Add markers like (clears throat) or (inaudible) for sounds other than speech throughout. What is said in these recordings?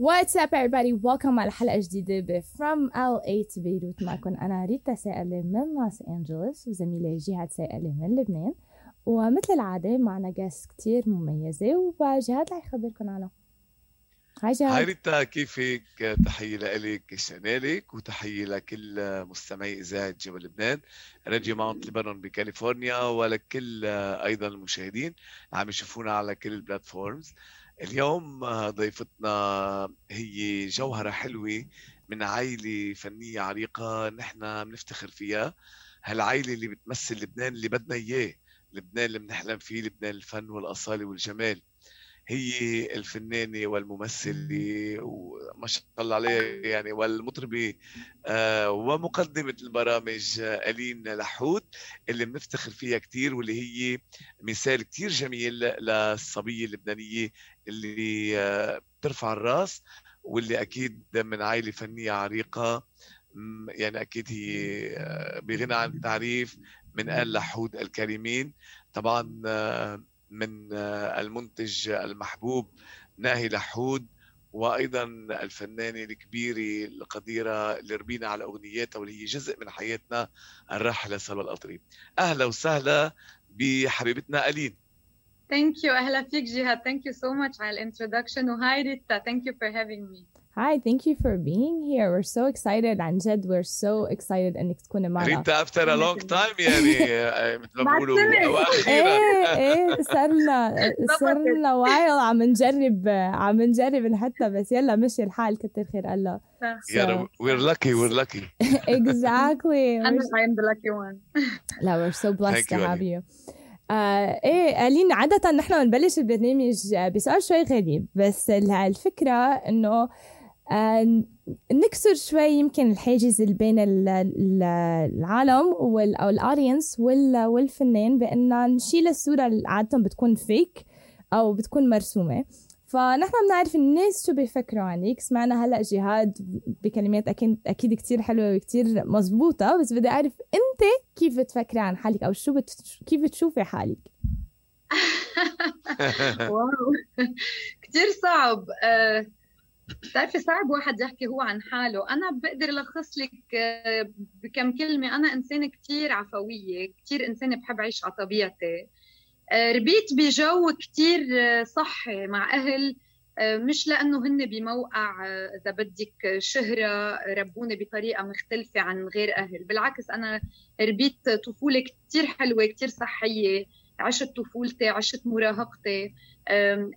What's up everybody? Welcome على حلقة جديدة ب From LA to بيروت معكم أنا ريتا سائلة من لوس أنجلوس وزميلي جهاد سائلة من لبنان. ومثل العادة معنا guest كتير مميزة وجهاد رح يخبركم عنها hi جهاد hi ريتا. كيفك؟ تحية لك شنالك وتحية لكل مستمعي إذاعة جبل لبنان. راديو Mount لبنان بكاليفورنيا ولكل أيضا المشاهدين. عم يشوفونا على كل البلاتفورمز اليوم ضيفتنا هي جوهرة حلوة من عائلة فنية عريقة نحن بنفتخر فيها. هالعائلة اللي بتمثل لبنان اللي بدنا إياه لبنان اللي بنحلم فيه لبنان الفن والأصالة والجمال. هي الفنانة والممثلة وما شاء الله عليها يعني والمطربة آه ومقدمة البرامج ألين لحود اللي بنفتخر فيها كثير واللي هي مثال كثير جميل للصبية اللبنانية اللي آه بترفع الرأس واللي أكيد من عائلة فنية عريقة يعني أكيد هي آه بغنى عن التعريف من آل لحود الكريمين. طبعا آه من المنتج المحبوب ناهي لحود وأيضا الفنانة الكبيرة القديرة اللي ربينا على اغنياتها واللي هي جزء من حياتنا الراحله سلوى القطري أهلا وسهلا بحبيبتنا ألين. thank you أهلا فيك جهاد thank you so much على ال introduction و hi ريتا thank you for having me Hi, thank you for being here. We're so excited عن جد we're so excited انك تكوني معنا. ريتا after a long time يعني مثل ما بيقولوا وأخيرا إيه إيه صار لنا صار لنا while عم نجرب عم نجرب حتى بس يلا مشي الحال كتر خير الله. Yeah, we're lucky, we're lucky. (laughs) exactly. (laughs) I am the lucky one. (laughs) لا, we're so blessed to have you. آه إيه الين عادة نحن بنبلش البرنامج بسؤال شوي غريب بس الفكرة إنه آه نكسر شوي يمكن الحاجز اللي بين العالم وال أو الاودينس والفنان بأن نشيل الصورة اللي عادة بتكون فيك أو بتكون مرسومة. فنحن بنعرف الناس شو بيفكروا عنك سمعنا هلأ جهاد بكلمات أكيد أكيد كثير حلوة وكثير مزبوطه بس بدي أعرف أنت كيف بتفكري عن حالك أو شو بت... كيف بتشوفي حالك؟ (laughs) واو. كثير صعب. بتعرفي صعب واحد يحكي هو عن حاله. أنا بقدر ألخص لك بكم كلمة. أنا إنسانة كثير عفوية كثير إنسانة بحب أعيش على طبيعتي. ربيت بجو كتير صحي مع أهل مش لأنه هن بموقع إذا بدك شهرة ربوني بطريقة مختلفة عن غير أهل. بالعكس أنا ربيت طفولة كتير حلوة كتير صحية عشت طفولتي عشت مراهقتي.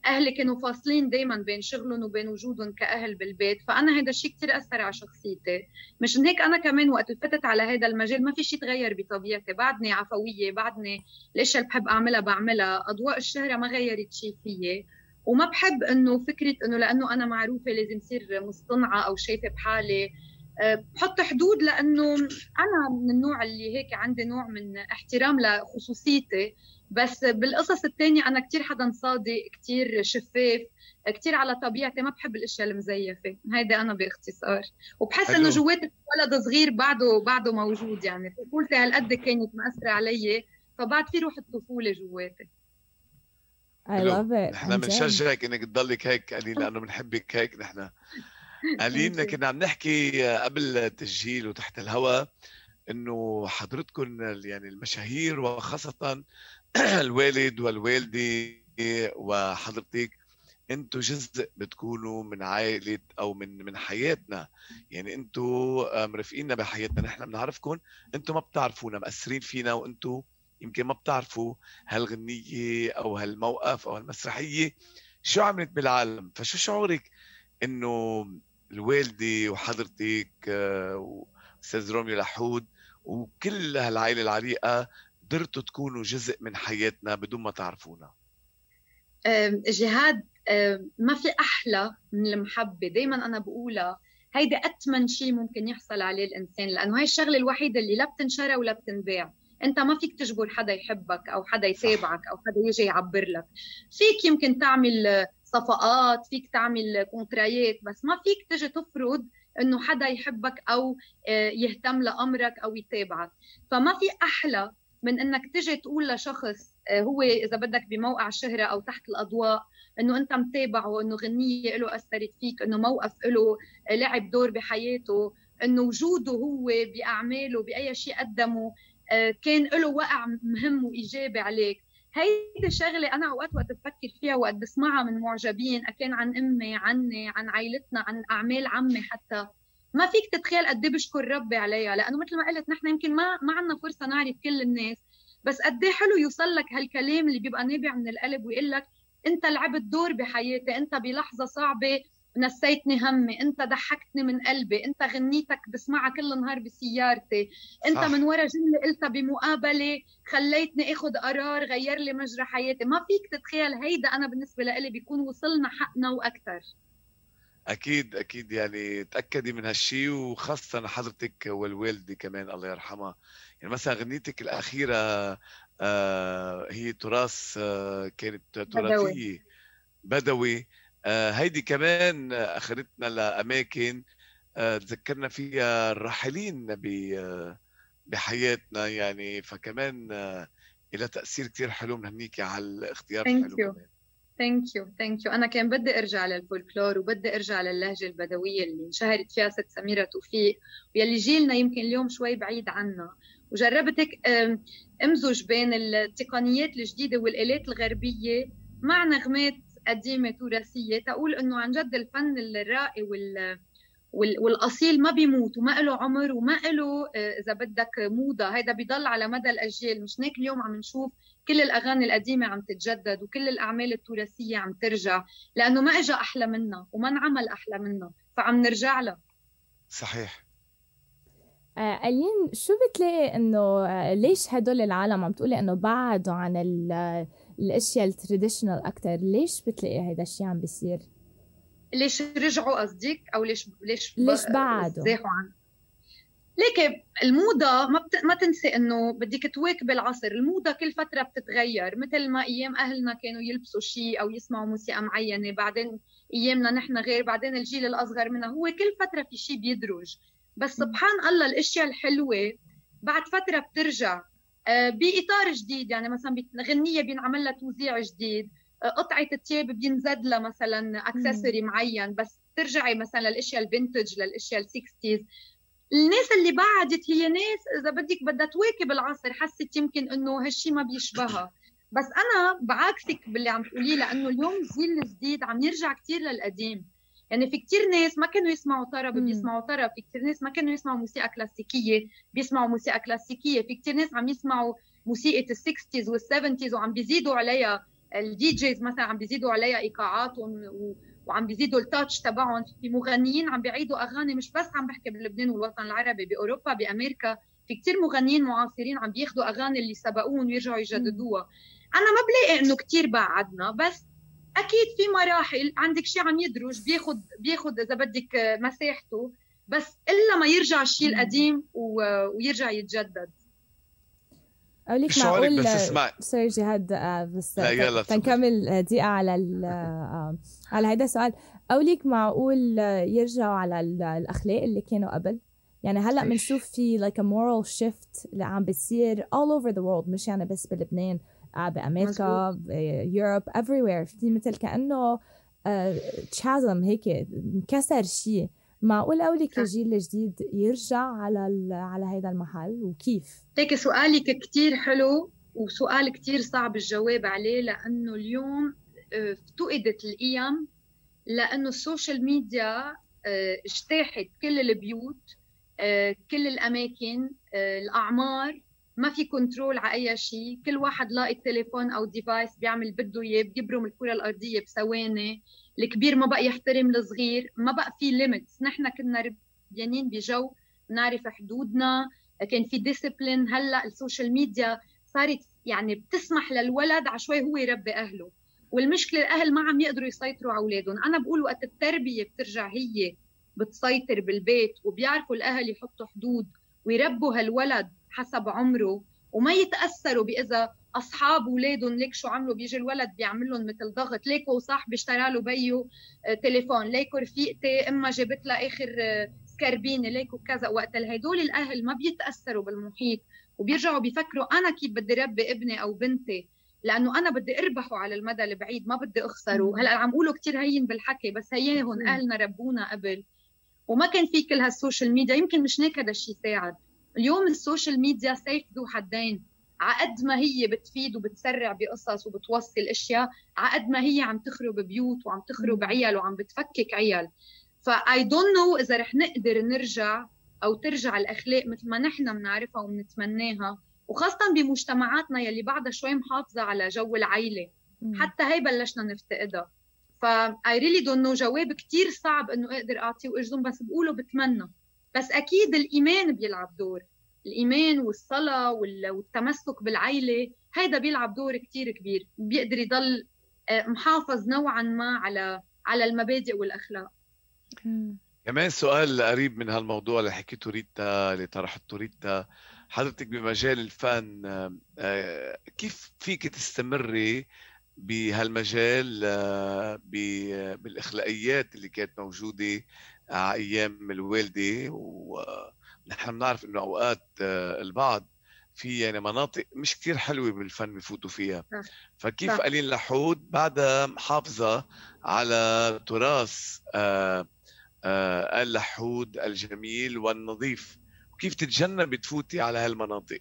أهلي كانوا فاصلين دائما بين شغلهم وبين وجودهم كأهل بالبيت فأنا هذا الشيء كثير أثر على شخصيتي. مشان هيك أنا كمان وقت فتت على هذا المجال ما في شيء تغير بطبيعتي. بعدني عفوية بعدني الاشياء اللي بحب أعملها؟ بعملها. أضواء الشهرة ما غيرت شيء فيي. وما بحب إنه فكرة إنه لأنه أنا معروفة لازم صير مصطنعة أو شايفة بحالي. بحط حدود لأنه أنا من النوع اللي هيك عندي نوع من احترام لخصوصيتي. بس بالقصص الثانية أنا كتير حدا صادق كتير شفاف كتير على طبيعتي ما بحب الأشياء المزيفة. هيدا أنا باختصار. وبحس إنه جواتي ولد صغير بعده بعده موجود يعني. طفولتي هالقد كانت مأثرة علي فبعد في روح الطفولة جواتي. I love it. نحن بنشجعك إنك تضلك هيك الين (laughs) لأنه بنحبك هيك نحن. (laughs) الين كنا عم نحكي قبل التسجيل وتحت الهواء إنه حضرتكم يعني المشاهير وخاصة (coughs) (coughs) الوالد والوالدة وحضرتك أنتوا جزء بتكونوا من عائلة أو من من حياتنا. يعني أنتوا مرافقيننا بحياتنا. نحن بنعرفكم أنتوا ما بتعرفونا مأثرين فينا وانتوا يمكن ما بتعرفوا هالغنية أو هالموقف أو هالمسرحية. شو عملت بالعالم؟ فشو شعورك إنه الوالدة وحضرتك واستاذ روميو لحود وكل هالعائلة العريقة قدرتوا تكونوا جزء من حياتنا بدون ما تعرفونا؟ جهاد ما في أحلى من المحبة. دائما أنا بقولها هيدا أتمن شيء ممكن يحصل عليه الإنسان لأنه هاي الشغلة الوحيدة اللي لا بتنشرى ولا بتنباع. أنت ما فيك تجبر حدا يحبك أو حدا يتابعك أو حدا يجي يعبر لك. فيك يمكن تعمل صفقات فيك تعمل كونترايات بس ما فيك تجي تفرض إنه حدا يحبك أو يهتم لأمرك أو يتابعك. فما في أحلى من إنك تجي تقول لشخص هو إذا بدك بموقع شهرة أو تحت الأضواء إنه أنت متابعه إنه غنية له أثرت فيك إنه موقف له لعب دور بحياته إنه وجوده هو بأعماله بأي شيء قدمه آه، كان له وقع مهم وإيجابي عليك. هيدي الشغله أنا أوقات وقت بفكر فيها وقت بسمعها من معجبين أكان عن أمي عني عن عائلتنا عن أعمال عمي حتى. ما فيك تتخيل قد إيه بشكر ربي عليها لأنه مثل ما قلت نحن يمكن ما ما عندنا فرصة نعرف كل الناس بس قد إيه حلو يوصل لك هالكلام اللي بيبقى نابع من القلب ويقول لك أنت لعبت دور بحياتي أنت بلحظة صعبة نسيتني همي أنت ضحكتني من قلبي أنت غنيتك بسمعها كل نهار بسيارتي أنت صح. من ورا جملة قلتها بمقابلة خليتني آخذ قرار غير لي مجرى حياتي ما فيك تتخيل هيدا أنا بالنسبة لي بيكون وصلنا حقنا وأكثر أكيد أكيد. يعني تأكدي من هالشيء وخاصة حضرتك والوالدة كمان الله يرحمها. يعني مثلا غنيتك الأخيرة آه هي تراث آه كانت تراثية. بدوي. آه هيدي كمان أخذتنا لأماكن آه تذكرنا فيها الراحلين بحياتنا يعني. فكمان آه لها تأثير كثير حلو بنهنيكي على الاختيار الحلو كمان. thank you thank you أنا كان بدي أرجع للفولكلور وبدي أرجع للهجه البدوية اللي انشهرت فيها ست سميرة توفيق واللي جيلنا يمكن اليوم شوي بعيد عنا وجربت هيك أمزج بين التقنيات الجديدة والآلات الغربية مع نغمات قديمة تراثيه تقول إنه عن جد الفن الراقي وال والأصيل ما بيموت وما له عمر وما له آه، إذا بدك موضة. هيدا بيضل على مدى الأجيال. مش هيك اليوم عم نشوف كل الأغاني القديمة عم تتجدد وكل الأعمال التراثية عم ترجع لأنه ما اجى أحلى منها وما انعمل أحلى منها فعم نرجع لها. صحيح. آه ألين شو بتلاقي إنه آه ليش هدول العالم عم تقولي إنه بعدوا عن الأشياء التراديشنال أكثر ليش بتلاقي هذا الشيء عم بيصير؟ ليش رجعوا قصدك؟ أو ليش ليش ليش بعدوا؟ زاحوا عن ليك الموضة ما بت... ما تنسي إنه بدك تواكب العصر، الموضة كل فترة بتتغير، مثل ما أيام أهلنا كانوا يلبسوا شيء أو يسمعوا موسيقى معينة، بعدين أيامنا نحن غير، بعدين الجيل الأصغر منا، هو كل فترة في شيء بيدرج، بس سبحان الله الأشياء الحلوة بعد فترة بترجع. آه، بإطار جديد، يعني مثلا غنية بينعمل لها توزيع جديد، آه، قطعة التياب بينزد لها مثلا accessory معين، بس ترجعي مثلا للأشياء ال vintage للأشياء ال sixties الناس اللي بعدت هي ناس إذا بدك بدها تواكب العصر حست يمكن إنه هالشيء ما بيشبهها. بس أنا بعكسك باللي عم تقوليه لأنه اليوم الجيل الجديد عم يرجع كثير للقديم. يعني في كثير ناس ما كانوا يسمعوا طرب بيسمعوا طرب. في كثير ناس ما كانوا يسمعوا موسيقى كلاسيكية بيسمعوا موسيقى كلاسيكية. في كثير ناس عم يسمعوا موسيقى ال sixties وال seventies وعم بيزيدوا عليها. ال DJs مثلا عم بيزيدوا عليها إيقاعاتهم وعم بيزيدوا ال touch تبعهم في مغنيين. عم بيعيدوا أغاني مش بس عم بحكي بلبنان والوطن العربي بأوروبا بأمريكا. في كثير مغنيين معاصرين عم بياخذوا أغاني اللي سبقوهم ويرجعوا يجددوها. أنا ما بلاقي إنه كثير بعدنا بس أكيد في مراحل عندك شيء عم يدرج بياخذ بياخذ إذا بدك مساحته بس إلا ما يرجع الشيء القديم ويرجع يتجدد. أقول معقول بس اسمع سوري جهاد آه، بس لا يلا تنكمل دقيقة على آه، على هذا السؤال. أقولك معقول يرجعوا على الأخلاق اللي كانوا قبل؟ يعني هلأ بنشوف في like a moral shift اللي عم بتصير all over the world مش يعني بس بلبنان آه، بأمريكا ب Europe everywhere. في مثل كأنه chasm هيك انكسر شيء. معقول قولك الجيل الجديد يرجع على على هذا المحل؟ وكيف؟ هيك سؤالك كثير حلو وسؤال كثير صعب الجواب عليه لأنه اليوم آه، افتقدت القيم لأنه ال social media آه، اجتاحت كل البيوت آه، كل الأماكن الأعمار ما في control على أي شيء كل واحد لاقي التليفون أو device بيعمل بده إياه بيبرم الكرة الأرضية بثواني. الكبير ما بقى يحترم الصغير ما بقى في limits نحن كنا ربيانين بجو نعرف حدودنا كان في discipline هلأ ال social media صارت يعني بتسمح للولد عشوي هو يربي أهله. والمشكلة الأهل ما عم يقدروا يسيطروا على أولادهم. أنا بقول وقت التربية بترجع هي بتسيطر بالبيت وبيعرفوا الأهل يحطوا حدود ويربوا هالولد حسب عمره وما يتأثروا بإذا أصحاب أولادهم ليك شو عملوا؟ بيجي الولد بيعمل لهم مثل ضغط. ليكو صاحبي اشترى له بيو آه، تليفون. ليكو رفيقتي إما جابت لها آخر آه، سكربينة. ليكو كذا وقت. هدول الأهل ما بيتأثروا بالمحيط وبيرجعوا بيفكروا أنا كيف بدي ربي ابني أو بنتي؟ لأنه أنا بدي أربحه على المدى البعيد ما بدي أخسره. هلأ عم قوله كثير هين بالحكي بس هيهم أهلنا ربونا قبل. وما كان في كل هال social media. يمكن مش هيك هذا الشيء ساعد. اليوم ال social media سيف ذو حدين. عقد ما هي بتفيد وبتسرع بقصص وبتوصل أشياء عقد ما هي عم تخرب بيوت وعم تخرب عيال وعم بتفكك عيال. ف I don't know إذا رح نقدر نرجع أو ترجع الأخلاق مثل ما نحن بنعرفها وبنتمناها وخاصة بمجتمعاتنا يلي بعدها شوي محافظة على جو العيلة. حتى هي بلشنا نفتقدها. ف I really don't know جواب كثير صعب إنه أقدر أعطيه وأجزم بس بقوله بتمنى. بس أكيد الإيمان بيلعب دور. الإيمان والصلاة والتمسك بالعيلة هيدا بيلعب دور كثير كبير. بيقدر يضل آه، محافظ نوعا ما على على المبادئ والأخلاق. كمان سؤال قريب من هالموضوع اللي حكيته ريتا اللي طرحته ريتا حضرتك بمجال الفن آه، كيف فيك تستمري بهالمجال آه، بالإخلاقيات اللي كانت موجودة على أيام الوالدة ونحن بنعرف إنه أوقات آه، البعض في يعني مناطق مش كثير حلوة بالفن بفوتوا فيها. فكيف قليل لحود بعدها محافظة على تراث اللحود الجميل والنظيف؟ وكيف تتجنبي تفوتي على هالمناطق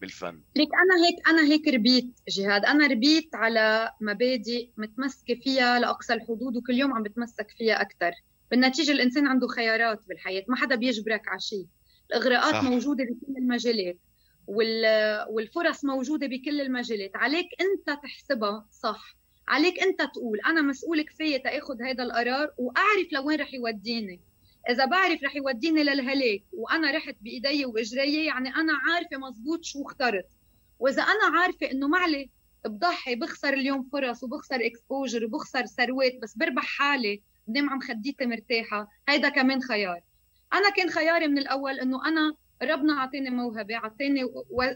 بالفن؟ ليك أنا هيك أنا هيك ربيت جهاد. أنا ربيت على مبادئ متمسكة فيها لأقصى الحدود وكل يوم عم بتمسك فيها أكثر بالنتيجة الإنسان عنده خيارات بالحياة ما حدا بيجبرك على شيء. الإغراءات صح. موجودة بكل المجالات والفرص موجودة بكل المجالات. عليك أنت تحسبها صح. عليك أنت تقول أنا مسؤول كفايه تأخذ هذا القرار وأعرف لوين رح يوديني. إذا بعرف رح يوديني للهلاك وأنا رحت بإيدي وإجري يعني أنا عارفة مزبوط شو اخترت. وإذا أنا عارفة إنه معلي بضحي بخسر اليوم فرص وبخسر exposure وبخسر ثروات بس بربح حالي بنام ع مخدتي مرتاحة. هيدا كمان خيار. أنا كان خياري من الأول إنه أنا ربنا اعطاني موهبة اعطاني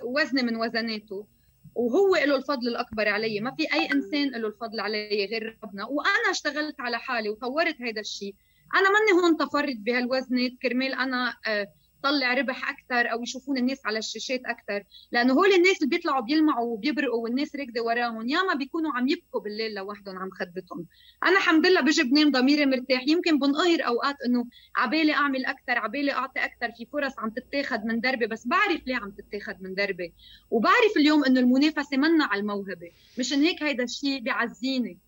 وزنه من وزناته وهو له الفضل الأكبر علي. ما في أي إنسان له الفضل علي غير ربنا. وأنا اشتغلت على حالي وطورت هذا الشيء. أنا ماني هون تفرد بهالوزنات كرمال أنا آه، طلع ربح أكثر أو يشوفون الناس على الشاشات أكثر لأنه هول الناس اللي بيطلعوا بيلمعوا وبيبرقوا والناس راكدة وراهم ياما بيكونوا عم يبكوا بالليل لوحدهم عم خدتهم. أنا الحمد لله بجي بنام ضميري مرتاح. يمكن بنقهر أوقات إنه عبالي أعمل أكثر عبالي أعطي أكثر في فرص عم تتاخذ من دربي بس بعرف ليه عم تتاخذ من دربي. وبعرف اليوم إنه المنافسة منا على الموهبة. مشان هيك هيدا الشيء بيعزيني.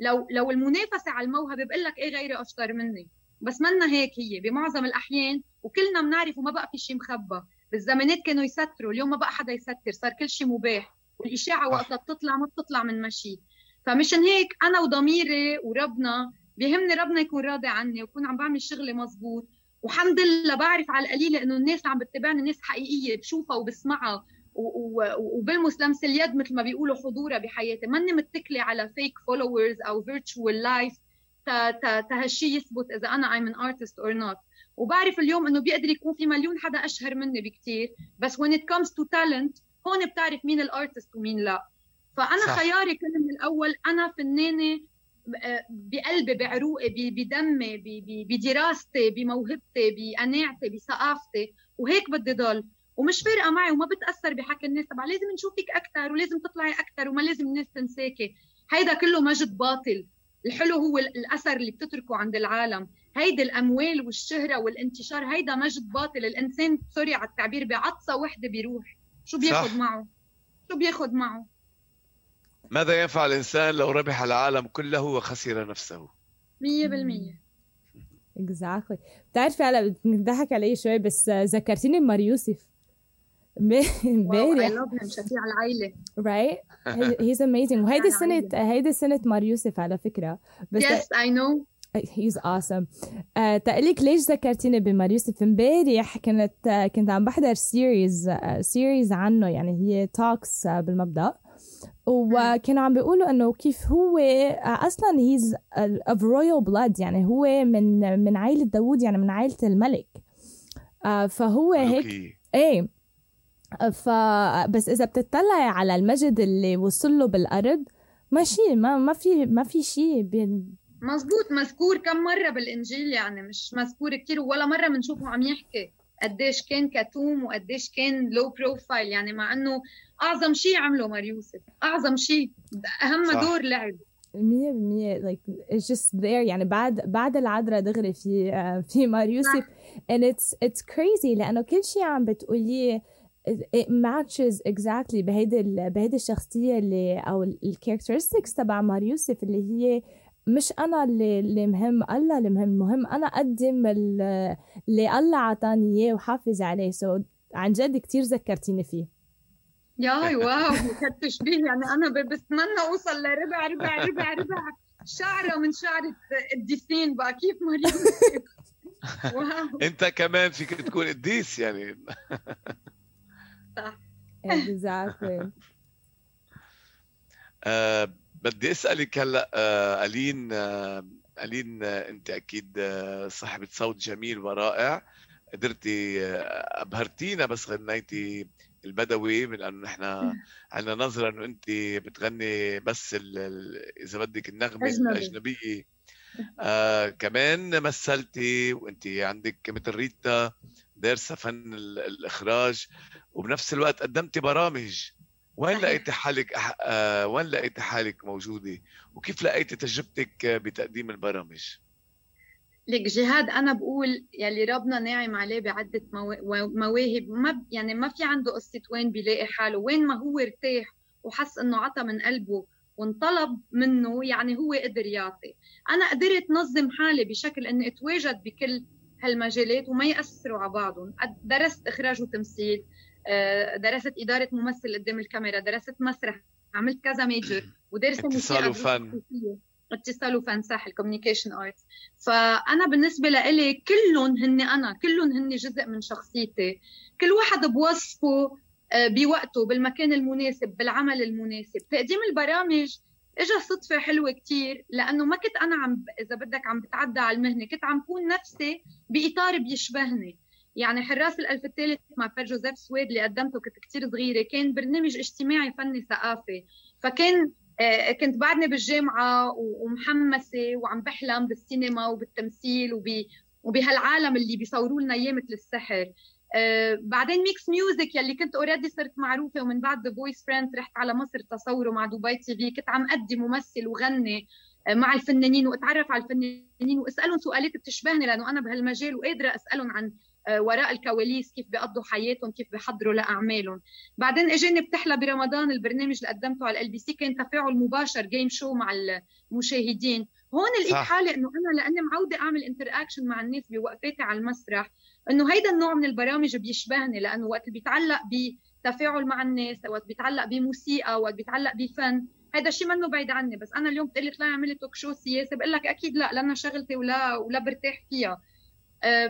لو لو المنافسة على الموهبة بقول لك إيه غيري أشطر مني. بس منا هيك هي بمعظم الأحيان وكلنا بنعرف وما بقى في شيء مخبى. بالزمانات كانوا يستروا اليوم ما بقى حدا يستر صار كل شيء مباح والإشاعة وقتها بتطلع ما بتطلع من مشي. فمشان هيك أنا وضميري وربنا بيهمني ربنا يكون راضي عني ويكون عم بعمل شغلي مزبوط. والحمد لله بعرف على القليله إنه الناس عم بتتابعني ناس حقيقية بشوفها وبسمعها. وبلمس لمس اليد مثل ما بيقولوا حضورها بحياتي. ماني متكلة على fake followers أو virtual life تهالشيء يثبت إذا أنا I'm an artist or not. وبعرف اليوم إنه بيقدر يكون في مليون حدا أشهر مني بكثير بس when it comes to talent هون بتعرف مين ال artist ومين لا. فأنا صح. خياري كان من الأول أنا فنانة آه، بقلبي بعروقي بدمي بدراستي بموهبتي بقناعتي بثقافتي. وهيك بدي ضل. ومش فارقة معي وما بتأثر بحكي الناس. تبع لازم نشوفك أكثر ولازم تطلعي أكثر وما لازم الناس تنساكي. هيدا كله مجد باطل. الحلو هو الأثر اللي بتتركه عند العالم. هيدي الأموال والشهرة والانتشار هيدا مجد باطل. الإنسان سوري على التعبير بعطسة وحدة بيروح. شو بياخذ معه؟ شو بياخذ معه؟ ماذا ينفع الإنسان لو ربح العالم كله وخسر نفسه؟ 100% exactly بتعرفي هلا بنضحك علي شوي بس ذكرتيني بمار يوسف. امبارح. شفيع العائله right he's amazing وهيدي السنة هيدي سنة مار يوسف على فكرة. بس yes I know he's awesome تقلك ليش ذكرتيني بمار يوسف امبارح كنت uh, كنت عم بحضر series series uh, عنه. يعني هي talks uh, بالمبدأ. وكانوا عم بيقولوا إنه كيف هو أصلا he's of royal blood يعني هو من من عائلة داوود يعني من عائلة الملك. فهو هيك إيه. فبس إذا بتطلعي على المجد اللي وصل له بالارض ماشي ما ما في ما في شيء بين مزبوط مذكور كم مرة بالإنجيل يعني مش مذكور كثير ولا مرة بنشوفه عم يحكي قديش كان كتوم وقديش كان low profile يعني مع إنه أعظم شيء عمله مار يوسف أعظم شيء أهم صح. دور لعب. 100% like it's just there يعني بعد بعد العذراء دغري في uh, في مار يوسف. and it's it's crazy لأنه كل شيء عم بتقوليه it matches exactly بهيدي بهيدي الشخصية اللي أو ال characteristics تبع مار يوسف اللي هي مش أنا اللي اللي مهم الله اللي مهم. المهم أنا أقدم اللي الله عطاني إياه وحافظ عليه. so so عن جد كثير ذكرتيني فيه. yay wow كتشبيه يعني أنا بتمنى أوصل لربع ربع ربع ربع شعرة من شعرة القديسين بقى. كيف مريم (laughs) wow. أنت كمان فيك تكون قديس يعني. (laughs) صح exactly. (laughs) آه بدي أسألك هلأ آه ألين آه ألين أنت أكيد صاحبة صوت جميل ورائع. قدرتي أبهرتينا بس غنيتي البدوي من أنه نحن (laughs) عندنا نظرة أنه أنت بتغني بس إذا بدك النغمة أجنبي. الأجنبية. آه كمان مثلتي وأنت عندك مثل ريتا دارسة فن الإخراج. وبنفس الوقت قدمتي برامج. وين لقيتي حالك آه وين لقيتي حالك موجودة؟ وكيف لقيتي تجربتك بتقديم البرامج؟ لك جهاد أنا بقول يلي ربنا ناعم عليه بعدة مواهب. ما يعني ما في عنده قصة وين بيلاقي حاله وين ما هو ارتاح وحس إنه عطى من قلبه وانطلب منه يعني هو قدر يعطي. أنا قدرت نظم حالي بشكل إني أتواجد بكل هالمجالات وما يأثروا على بعضهم. درست إخراج وتمثيل آه، درست إدارة ممثل قدام الكاميرا درست مسرح عملت كذا major ودرست اتصال وفن. اتصال وفن صح ال communication arts فأنا بالنسبة لإلي كلهم هن أنا كلهم هن جزء من شخصيتي. كل واحد بوصفه آه، بوقته بالمكان المناسب بالعمل المناسب. تقديم البرامج اجى صدفة حلوة كتير لأنه ما كنت أنا عم إذا بدك عم بتعدى على المهنة كنت عم كون نفسي بإطار بيشبهني. يعني حراس الألف الثالث مع père جوزيف سويد اللي قدمته كنت كثير صغيرة كان برنامج اجتماعي فني ثقافي. فكان آه، كنت بعدني بالجامعة ومحمسة وعم بحلم بالسينما وبالتمثيل وبهالعالم اللي بيصوروا لنا إياه مثل السحر. آه، بعدين mix music يلي كنت already صرت معروفة ومن بعد the voice friend رحت على مصر تصوره مع دبي TV كنت عم قدم مثل وغني آه، مع الفنانين وأتعرف على الفنانين وأسألهم سؤالات بتشبهني لأنه أنا بهالمجال وقادرة أسألهم عن وراء الكواليس كيف بيقضوا حياتهم كيف بيحضروا لأعمالهم. بعدين إجاني بتحلى برمضان البرنامج اللي قدمته على إل بي سي كان تفاعل مباشر game show مع المشاهدين. هون لقيت حالي إنه أنا لأني معودة أعمل interaction مع الناس بوقفاتي على المسرح إنه هيدا النوع من البرامج بيشبهني لأنه وقت بيتعلق بتفاعل مع الناس وقت بيتعلق بموسيقى وقت بيتعلق بفن هذا الشيء منه بعيد عني. بس أنا اليوم بتقلي طلعي اعملي talk show سياسي بقول لك أكيد لا لا هي شغلتي ولا ولا برتاح فيها. آه،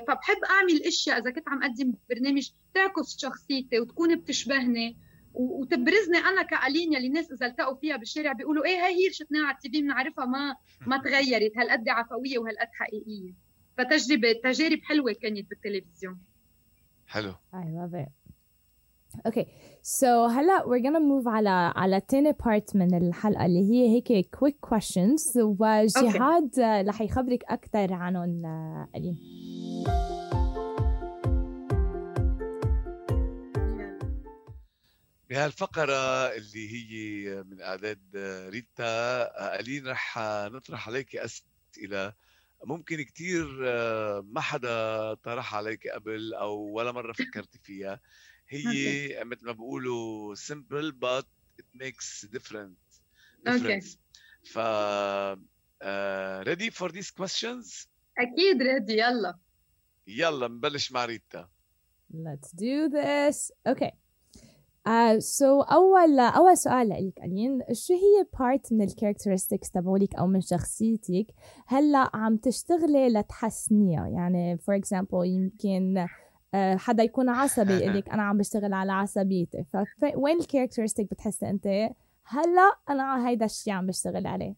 فبحب أعمل أشياء. إذا كنت عم أقدم برنامج تعكس شخصيتي وتكون بتشبهني وتبرزني أنا كألين يلي الناس إذا التقوا فيها بالشارع بيقولوا إيه هي هي شفناها على ال TV بنعرفها ما ما (laughs) تغيرت. هالقد عفوية وهالقد حقيقية. فتجربه تجارب حلوة كانت بالتلفزيون. حلو. I love it. okay so هلا we're gonna move على على تاني part من الحلقة اللي هي هيك quick questions. وجهاد okay. رح يخبرك أكثر عنهم ألين. بهالفقرة اللي هي من أعداد ريتا ألين رح نطرح عليك أسئلة. ممكن كتير ما حدا طرح عليك قبل أو ولا مرة فكرت فيها. هي مثل ما بيقولوا simple but it makes different difference. okay. ف uh, ready for these questions? أكيد ready يلا. يلا نبلش مع ريتا. Let's do this. okay uh, so أول أول سؤال لك ألين شو هي part من ال characteristics تبعولك أو من شخصيتك هلأ عم تشتغلي لتحسنيها؟ يعني for example يمكن آه، حدا يكون عصبي (laughs) يقول لك أنا عم بشتغل على عصبيتي. فوين ال characteristic بتحسي أنت؟ هلأ أنا هيدا الشيء عم بشتغل عليه.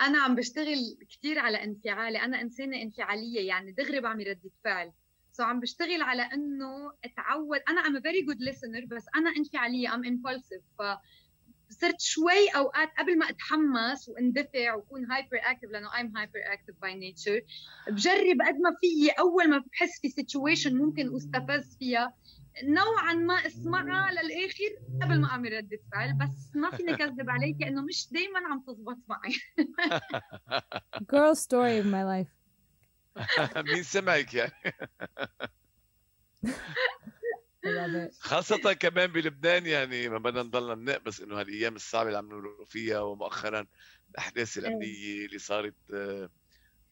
أنا عم بشتغل كثير على انفعالي أنا إنسانة انفعالية يعني دغري بعمل ردة فعل. so عم بشتغل على إنه أتعود. أنا I'm very good listener بس أنا انفعالية I'm impulsive. ف صرت شوي أوقات قبل ما أتحمس واندفع وأكون hyperactive لأنه I'm hyperactive by nature بجرب قد ما فيي أول ما بحس في situation ممكن أستفز فيها. نوعا ما اسمعها للآخر قبل ما أعمل ردة فعل بس ما فيني اكذب عليك انه مش دائما عم تزبط معي. (laughs) (laughs) Girl story of my life. (laughs) مين سمعك يعني؟ (laughs) خاصة كمان بلبنان يعني ما بدنا نضلنا ننق بس إنه هالايام الصعبة اللي عم نمرق فيها ومؤخرا الأحداث إيه. الأمنية اللي صارت آه،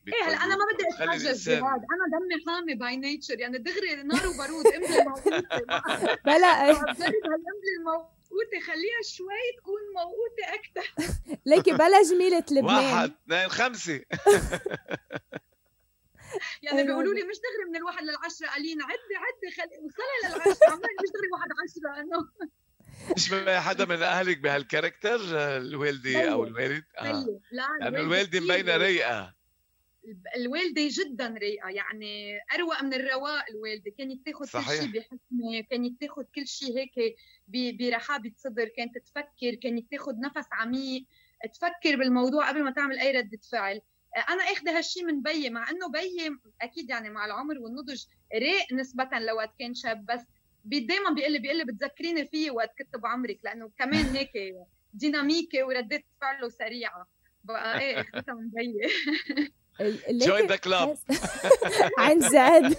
إيه هلا أنا ما بدي أتحجج جهاد أنا دمي حامي by nature يعني دغري نار وبارود إنبلة الموقوتة (laughs) بلا بجرب هالإنبلة الموقوتة. خليها شوي تكون موقوتة أكثر ليكي بلا جميلة لبنان. واحد اثنين خمسة. يعني بيقولوا لي مش دغري من الواحد للعشرة قالين عدي عدي خلي وصلي للعشرة عمالي مش دغري واحد عشرة انه مش حدا من أهلك بهالكاركتر الوالدة أو الوالد؟ آه. لا لأنه الوالدة مبينة ريقه الوالدة جدا ريقه يعني اروق من الرواق الوالدة. كانت تاخذ كل شيء بحكمه كانت تاخذ كل شيء هيك برحابه صدر كانت تفكر كانت تاخذ نفس عميق. تفكر بالموضوع قبل ما تعمل أي ردة فعل. أنا اخذ هالشيء من بيي مع إنه بيي أكيد يعني مع العمر والنضج ريق نسبة لوقت كان شاب بس دائما بيقول لي بيقول لي بتذكريني فيه وقت كنت بعمرك لأنه كمان (laughs) هيك ديناميكي وردات فعله سريعة. بقى إيه اخذتها من بيي. جوين ذا كلاب عن جد.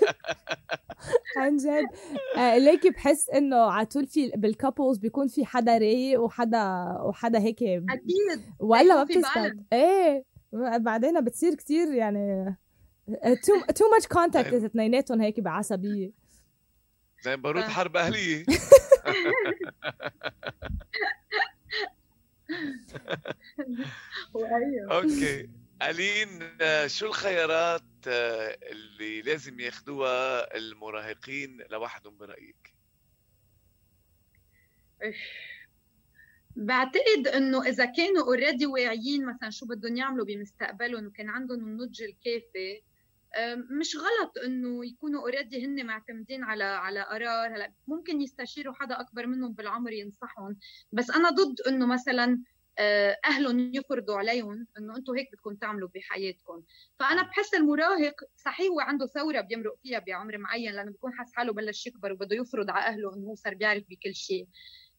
عن جد. آه، ليكي بحس إنه على طول في بال couples بيكون في حدا رايق وحدا وحدا هيك أكيد. ولا ما بتثبت إيه. بعدين بتصير كثير يعني too too much contact اذا اثنيناتهم هيك بعصبية. زي بارود حرب أهلية. (laughs) okay. ألين شو الخيارات اللي لازم ياخذوها المراهقين لوحدهم برأيك؟ بعتقد إنه إذا كانوا already واعيين مثلا شو بدهم يعملوا بمستقبلهم وكان عندهم النضج الكافي مش غلط إنه يكونوا already هن معتمدين على على قرار. هلا ممكن يستشيروا حدا أكبر منهم بالعمر ينصحهم بس أنا ضد إنه مثلا أهلهم يفرضوا عليهم إنه أنتم هيك بدكم تعملوا بحياتكم. فأنا بحس المراهق صحيح هو عنده ثورة بيمرق فيها بعمر معين لأنه بيكون حاسس حاله بلش يكبر وبده يفرض على أهله إنه هو صار بيعرف بكل شيء.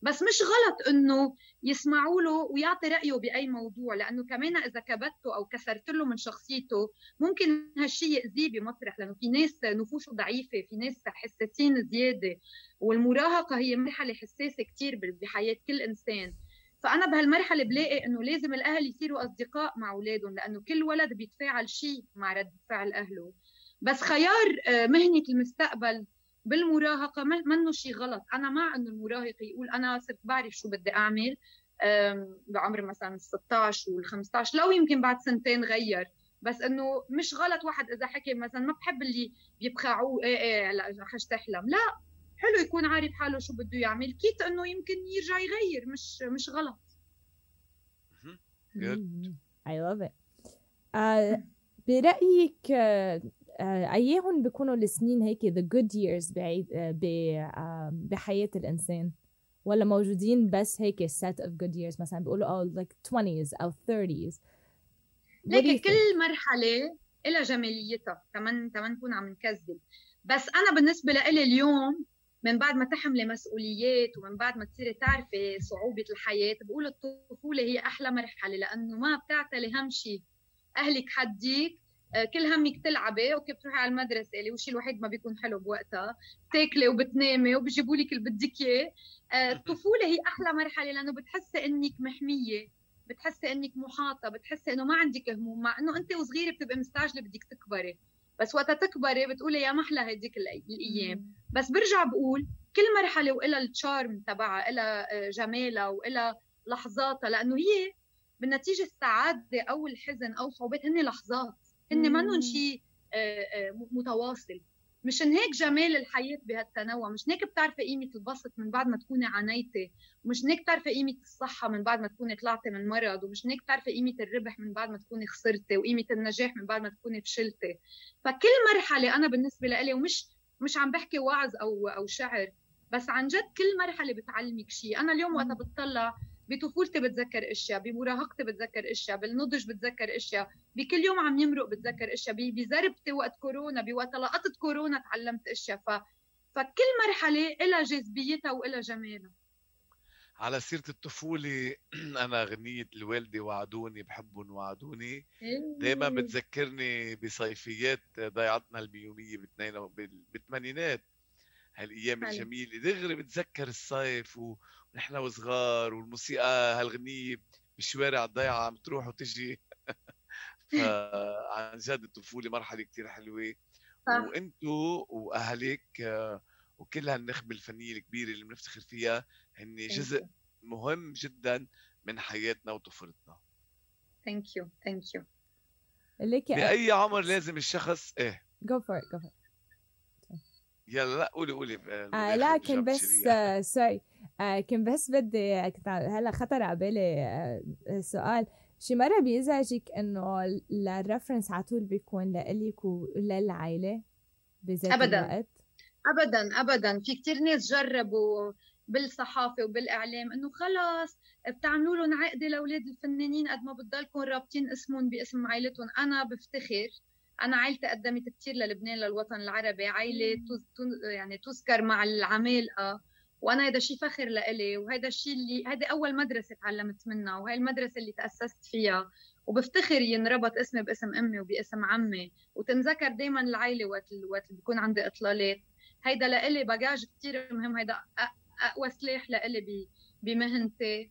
بس مش غلط إنه يسمعوا له ويعطي رأيه بأي موضوع لأنه كمان إذا كبته أو كسرت له من شخصيته ممكن هالشيء يأذيه بمطرح لأنه في ناس نفوسه ضعيفة في ناس حساسين زيادة والمراهقة هي مرحلة حساسة كثير بحياة كل إنسان. فأنا بهالمرحلة بلاقي إنه لازم الأهل يصيروا أصدقاء مع أولادهم لأنه كل ولد بيتفاعل شيء مع رد فعل أهله. بس خيار آه، مهنة المستقبل بالمراهقة منه شيء غلط. أنا مع إنه المراهق يقول أنا صرت بعرف شو بدي أعمل بعمر مثلا ال 16 وال 15 لو يمكن بعد سنتين غير. بس إنه مش غلط واحد إذا حكي مثلا ما بحب اللي بيبخعوه إيه إيه هلا حش تحلم لا حلو يكون عارف حاله شو بده يعمل. كيت إنه يمكن يرجع يغير مش مش غلط. Good. I love it. Uh, برأيك uh, أيهم بيكونوا السنين هيك the good years بعيد uh, بحياة الإنسان. ولا موجودين بس هيك set of good years. مثلا بيقولوا oh like 20s أو 30s ليك كل مرحلة إلها جماليتها. كمان كمان نكون عم نكذب. بس أنا بالنسبة لإلي اليوم من بعد ما تحملي مسؤوليات ومن بعد ما تصيري تعرفي صعوبة الحياة بقول الطفولة هي أحلى مرحلة لأنه ما بتعتلي هم شيء أهلك حديك آه، كل همك تلعبي أوكي بتروحي على المدرسة اللي هو الشيء الوحيد ما بيكون حلو بوقتها؟ بتاكلي وبتنامي وبيجيبوا لك اللي بدك إياه. آه، الطفولة هي أحلى مرحلة لأنه بتحسي إنك محمية بتحسي إنك محاطة بتحسي إنه ما عندك هموم مع إنه انت وصغيرة بتبقي مستعجلة بدك تكبري. بس وقتها تكبري بتقولي يا محلى هديك الأيام. بس برجع بقول كل مرحلة وإلها التشارم تبعها إلها آه، جمالها وإلها لحظاتها لأنه هي بالنتيجة السعادة أو الحزن أو صعوبات هن لحظات. هن منهم شيء متواصل. مشان هيك جمال الحياة بهالتنوع. مش هيك بتعرفي قيمة البسط من بعد ما تكوني عانيتي ومش هيك بتعرفي قيمة الصحة من بعد ما تكوني طلعتي من مرض ومش هيك بتعرفي قيمة الربح من بعد ما تكوني خسرتي وقيمة النجاح من بعد ما تكوني فشلتي. فكل مرحلة أنا بالنسبة لي ومش مش عم بحكي وعظ أو أو شعر بس عن جد كل مرحلة بتعلمك شيء أنا اليوم وقتها بتطلع بطفولتي بتذكر إشياء بمراهقتي بتذكر إشياء بالنضج بتذكر إشياء بكل يوم عم يمرق بتذكر إشياء بزربتي وقت كورونا بوقت لقطت كورونا تعلمت إشياء. ف... فكل مرحلة لها جاذبيتها ولها جمالها. على سيرة الطفولة (clears throat) أنا غنية الوالدة وعدوني بحبهم وعدوني. دائما إيه. بتذكرني بصيفيات ضيعتنا البيومية بالثمانينات. هالأيام الجميلة. دغري بتذكر الصيف ونحن وصغار والموسيقى هالغنية بالشوارع الضيعة عم تروح وتجي. (laughs) فعن جد الطفوله مرحلة كتير حلوة. وأنتو وأهلك وكل هالنخبة الفنية الكبيرة اللي بنفتخر فيها هن جزء مهم جدا من حياتنا وطفولتنا. thank you thank you bye عمر لازم الشخص إيه؟ go for it go for يلا لا قولي قولي آه لكن بس آه sorry. آه كان بس بدي هلا خطر على بالي آه سؤال. شي مرة بيزعجك إنه ال reference على طول بيكون لإلك وللعائلة بذات ابدا. الوقت؟ ابدا ابدا. في كتير ناس جربوا بالصحافة وبالإعلام إنه خلص بتعملوا لهم عقده لأولاد الفنانين قد ما بتضلكم رابطين اسمهم باسم عائلتهم. أنا بفتخر. أنا عائلتي قدمت كثير للبنان للوطن العربي عائلة يعني تذكر مع العمالقه وأنا هذا شيء فخر لإلي وهذا الشيء اللي هذه أول مدرسة تعلمت منها وهي المدرسة اللي تأسست فيها. وبفتخر ينربط اسمي باسم أمي وباسم عمي وتنذكر دائما العائلة وقت وقت بيكون عندي إطلالات. هيدا لإلي باجاج كثير مهم هيدا أقوى سلاح لإلي بمهنتي.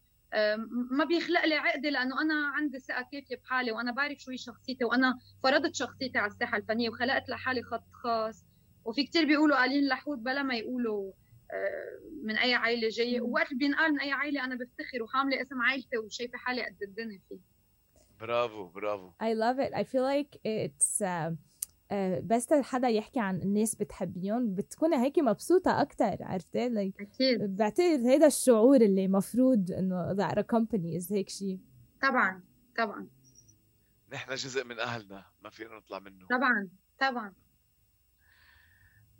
ما بيخلق لي عقدة لأنه أنا عندي ثقة كافيه بحالي وأنا بعرف شو هي شخصيتي وأنا فرضت شخصيتي على الساحة الفنية وخلقت لحالي خط خاص. وفي كتير بيقولوا قالين لحود بلا ما يقولوا من أي عائله جاية. ووقت بينقال من أي عائله أنا بفتخر وحاملة اسم عائلتي وشايفة حالي قد الدنيا فيه. برافو برافو. I love it. I feel like it's uh, بس حدا يحكي عن الناس بتحبيهم بتكوني هيك مبسوطة أكتر عرفتي؟ like أكيد. بعتقد هيدا الشعور اللي مفروض إنه that a company is هيك شيء طبعا طبعا. نحن جزء من أهلنا ما فينا نطلع منه. طبعا طبعا.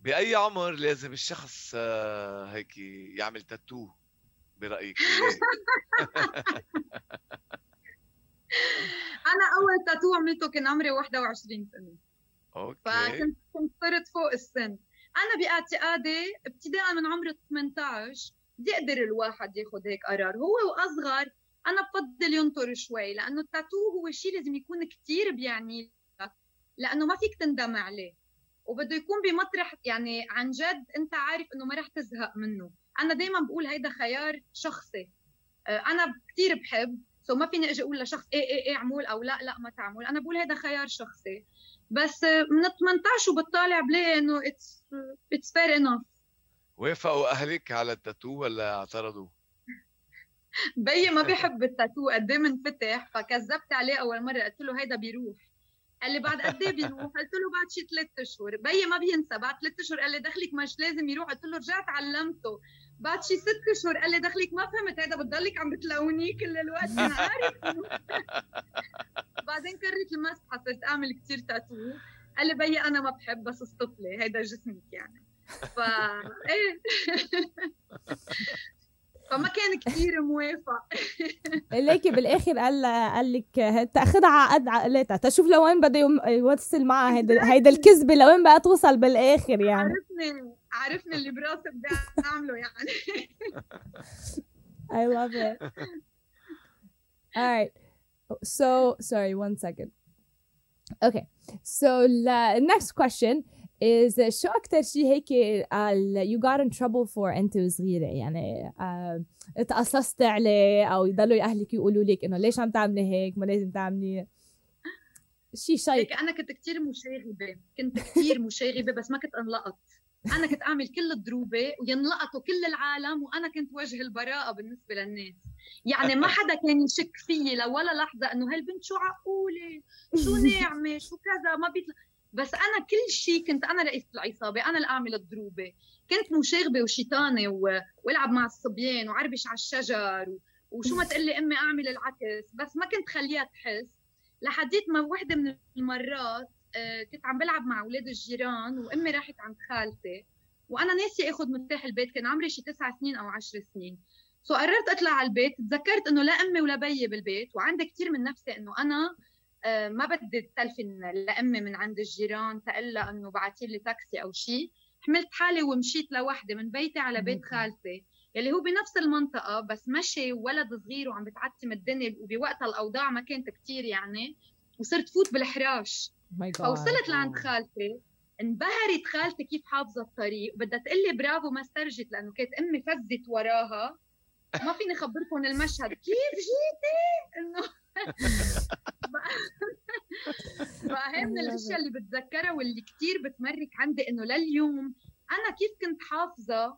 بأي عمر لازم الشخص آه، هيك يعمل تاتو برأيك؟ (laughs) أنا أول تاتو عملته كان عمري 21 سنة. أوكي. فكنت كنت صرت فوق السن. أنا باعتقادي ابتداء من عمر 18 بيقدر الواحد ياخذ هيك قرار. هو وأصغر أنا بفضل ينطر شوي لأنه التاتو هو شيء لازم يكون كثير بيعني لك لأنه ما فيك تندم عليه. وبده يكون بمطرح يعني عن جد أنت عارف إنه ما رح تزهق منه. أنا دائما بقول هيدا خيار شخصي. آه، أنا كثير بحب so ما فيني أجي أقول لشخص إيه إيه إيه اعمل أو لا لا ما تعمل. أنا بقول هيدا خيار شخصي. بس من 18 وبالطالع بلاقي إنه it's it's fair enough وافقوا أهلك على التاتو ولا اعترضوا؟ (laughs) بيي ما بيحب التاتو قد إيه منفتح. فكذبت عليه أول مرة قلت له هيدا بيروح. قال لي بعد قد إيه بيروح؟ قلت له بعد شي ثلاث أشهر، بيي ما بينسى. بعد ثلاث أشهر قال لي دخلك مش لازم يروح، قلت له رجعت علمته، بعد شي ست اشهر قال لي دخلك ما فهمت هيدا بتضلك عم بتلونيه كل الوقت أنا عارف (laughs) بعدين كررت المسحه صرت أعمل كثير تاتو قال لي بيي أنا ما بحب بس اصطفلي هيدا جسمك يعني. ف (laughs) إيه. (laughs) فما كان كثير موافق. ليكي بالآخر قال قال لك تأخذها على قد عقلتها تشوف لوين بده يوصل معها هيدا هيدا الكذبة لوين بقى توصل بالآخر يعني. عرفني. عرفني اللي براسي بدي أعمله يعني I love it. All right. So, sorry, one second. Okay. So, the next question is شو أكتر شيء هيك you got in trouble for أنت وصغيرة يعني uh, تقصصت عليه أو يضلوا أهلك يقولوا لك إنه ليش عم تعملي هيك ما لازم تعملي شيء شيء أنا كنت كثير مشاغبة كنت كثير مشاغبة بس ما كنت أنلقط أنا كنت أعمل كل الضروبة وينلقطوا كل العالم وأنا كنت وجه البراءة بالنسبة للناس. يعني ما حدا كان يشك فيي لولا لحظة إنه هالبنت شو عقولة؟ شو (laughs) ناعمة؟ شو كذا؟ ما بيطلع. بس أنا كل شيء كنت أنا رئيسة العصابة أنا اللي أعمل الضروبة. كنت مشاغبة وشيطانة و... والعب مع الصبيان وعربش على الشجر و... وشو ما تقول لي أمي أعمل العكس. بس ما كنت خليها تحس. لحديت ما وحدة من المرات كنت عم بلعب مع أولاد الجيران وأمي راحت عند خالتي وأنا ناسي آخذ مفتاح البيت كان عمري شي تسع سنين أو عشر سنين. so قررت أطلع على البيت تذكرت إنه لا أمي ولا بيي بالبيت وعندي كثير من نفسي إنه أنا آه، ما بدي اتلفن لامي من عند الجيران تقلها إنه بعتي لي تاكسي أو شيء حملت حالي ومشيت لوحدي من بيتي على بيت خالتي يلي هو بنفس المنطقة بس مشي ولد صغير وعم بتعتم الدنيا وبوقتها الأوضاع ما كانت كتير يعني وصرت فوت بالحراش. Oh فوصلت لعند خالتي. انبهرت خالتي كيف حافظة الطريق. وبدها تقول لي برافو ما استرجت لأنه كانت أمي فزت وراها. ما فيني اخبركم المشهد. كيف جيتي؟ إنه (laughs) بقى هي من الأشياء اللي بتذكرها واللي كثير بتمرك عندي إنه لليوم أنا كيف كنت حافظة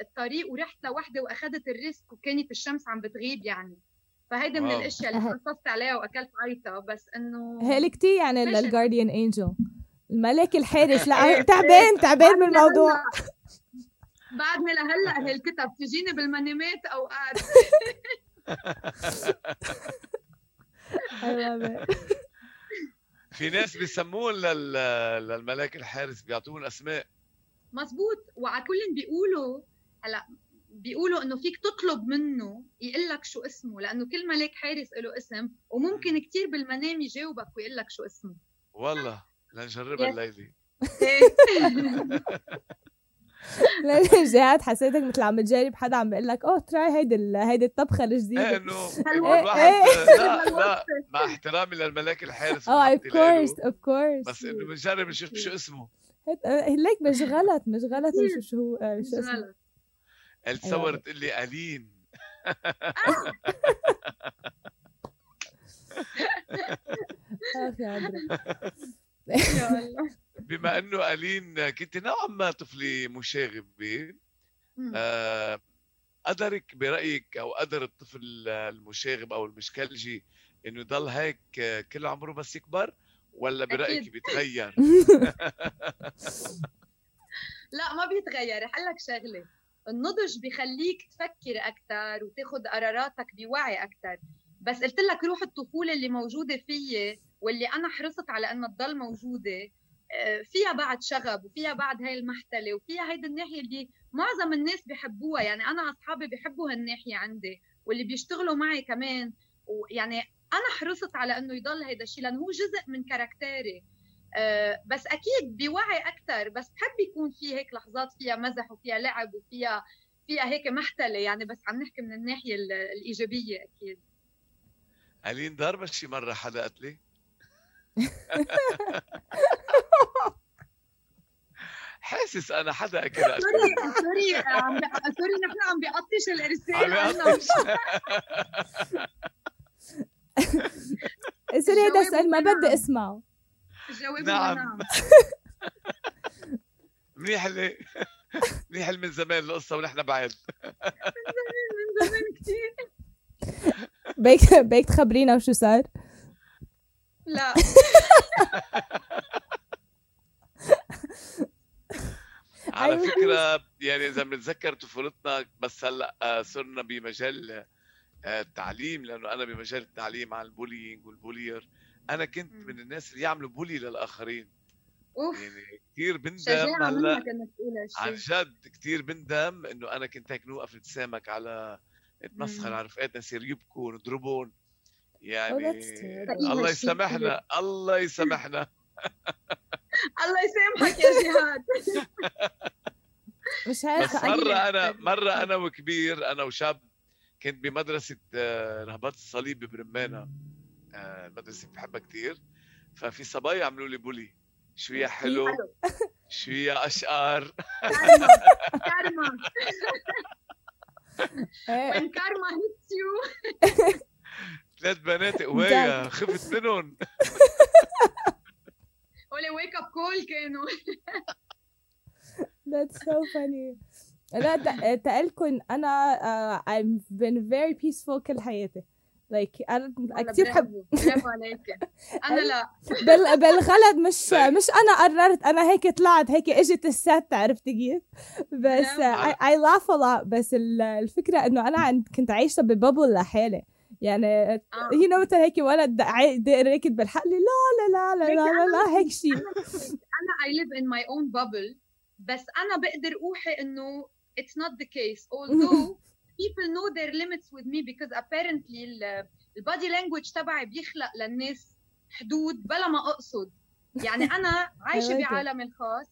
الطريق ورحت لوحدي وأخذت ال risk وكانت الشمس عم بتغيب يعني. فهيدي من الأشياء اللي حصصت عليها وأكلت عيطة بس إنه هي كثير يعني الجارديان انجل الملاك الحارس (laughs) لا تعبان تعبان من الموضوع. بعدني لهلا هي الكتب تجيني بالمانيمات أوقات. (laughs) (laughs) في ناس بيسمون للملاك الحارس بيعطوهم اسماء مزبوط وعلى كل بيقولوا هلا بيقولوا إنه فيك تطلب منه يقول لك شو اسمه لأنه كل ملاك حارس له اسم وممكن كثير بالمنام يجاوبك ويقول لك شو اسمه. والله لنجربها الليلة. (laughs) جهاد حسيتك مثل عم تجارب حدا عم بيقول لك oh try هيدي هيدي الطبخة الجديدة. إيه إنه (laughs) الواحد إيه. (laughs) لا لا مع احترامي للملاك الحارس آه of course of course بس إنه بنجرب نشوف شو اسمه. هيك مش غلط مش غلط مش شو هو آه، شو اسمه. قال تصور تقول لي ألين. (laughs) بما انه ألين كنت نوعا ما طفلة مشاغبة آه قدرك برأيك أو قدر الطفل المشاغب أو المشكلجي إنه يضل هيك كل عمره بس يكبر ولا برأيك بيتغير؟ (laughs) (laughs) لا ما بيتغير. رح لك شغلة. النضج بخليك تفكر أكثر وتاخذ قراراتك بوعي أكثر بس قلت لك روح الطفولة اللي موجودة فيي واللي أنا حرصت على إنها تضل موجودة آه، فيها بعد شغب وفيها بعد هاي المحتلة وفيها هيدي الناحية اللي معظم الناس بحبوها يعني أنا أصحابي بحبوا هالناحية عندي واللي بيشتغلوا معي كمان. ويعني أنا حرصت على إنه يضل هيدا الشيء لأنه هو جزء من character ي. بس أكيد بوعي أكثر بس بحب يكون في هيك لحظات فيها مزح وفيها لعب وفيها فيها هيك محتلة يعني بس عم نحكي من الناحية الإيجابية أكيد. ألين ضربت شي مرة حدا قتلة (laughs) حاسس أنا حدا آكل sorry sorry عم sorry نحن عم بيقطش الإرسال (laughs) sorry هذا السؤال ما بدي أسمعه. جاوبي نعم. (laughs) منيح اللي (laughs) منيح من زمان القصة ونحن بعد. من زمان من زمان كثير بيك بيك تخبرينا وشو صار؟ لا. (laughs) على فكرة يعني إذا بنتذكر طفولتنا بس هلأ آه، صرنا بمجال آه، التعليم لأنه أنا بمجال التعليم عن ال bullying وال bullier. أنا كنت من الناس اللي يعملوا bully للآخرين. أوف. يعني كثير بندم هلا عن جد كثير بندم إنه أنا كنت هيك نوقف نتسامك على نتمسخر على رفقاتنا نصير يبكوا نضربون يعني oh, الله يسامحنا الله يسامحنا. الله يسامحك يا جهاد. مش (laughs) عارفة بس مرة أنا مرة أنا وكبير أنا وشاب كنت بمدرسة آه، رهبات الصليب برمانه آه، المدرسة بحبها كثير ففي صبايا عملوا لي بولي. شوية حلو شوية أشقر. كارما. When karma hits you. ثلاث بنات (laughs) قوايا خفت منهم. ولا wake up call كانوا. That's so funny. لا تقلكن أنا uh, I've been very peaceful كل حياتي. like أنا كثير بحب برافو عليك. (laughs) أنا لا. بال... بالغلط مش مش أنا قررت أنا هيك طلعت هيك إجت الست عرفتي كيف؟ بس I love a بس الفكرة إنه أنا كنت عايشة ب bubble لحالي. يعني هي نو مثل هيك ولد راكد بالحق لي لا لا لا لا لا لا هيك شيء أنا اي ليف ان ماي اون بابل بس أنا بقدر أوحي إنه اتس نوت ذا كيس although (laughs) people know their limits with me because apparently البادي لانجوج تبعي بيخلق للناس حدود بلا ما أقصد. يعني أنا (laughs) عايشة بعالم الخاص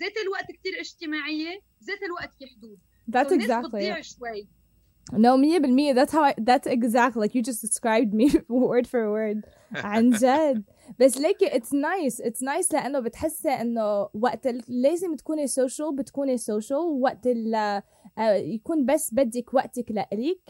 ذات الوقت كثير اجتماعية ذات الوقت في حدود. That's so exactly بتضيع شوي. No, مية بالمية. That's how I, that's exactly like you just described me (laughs) word for word. عن (laughs) جد. بس ليكي it's nice. It's nice لأنه بتحسي إنه وقت لازم تكوني social بتكوني social. وقت ال يكون بس بدك وقتك لإلك.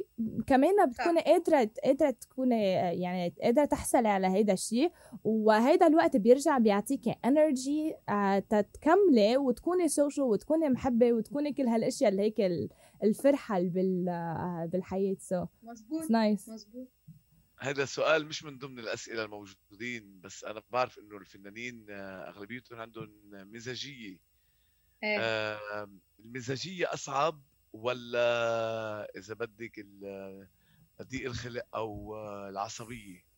كمان بتكوني قادرة قادرة تكوني يعني قادرة تحصلي على هيدا الشيء وهيدا الوقت بيرجع بيعطيكي energy آه، تتكملي وتكوني social وتكوني محبة وتكوني كل هالأشياء اللي هيك الفرحة بال آه، بالحياة. so مزبوط nice مزبوط هذا سؤال مش من ضمن الأسئلة الموجودين بس أنا بعرف إنه الفنانين أغلبيتهم عندهم مزاجية. إيه. المزاجية أصعب ولا إذا بدك ضيق الخلق أو العصبية؟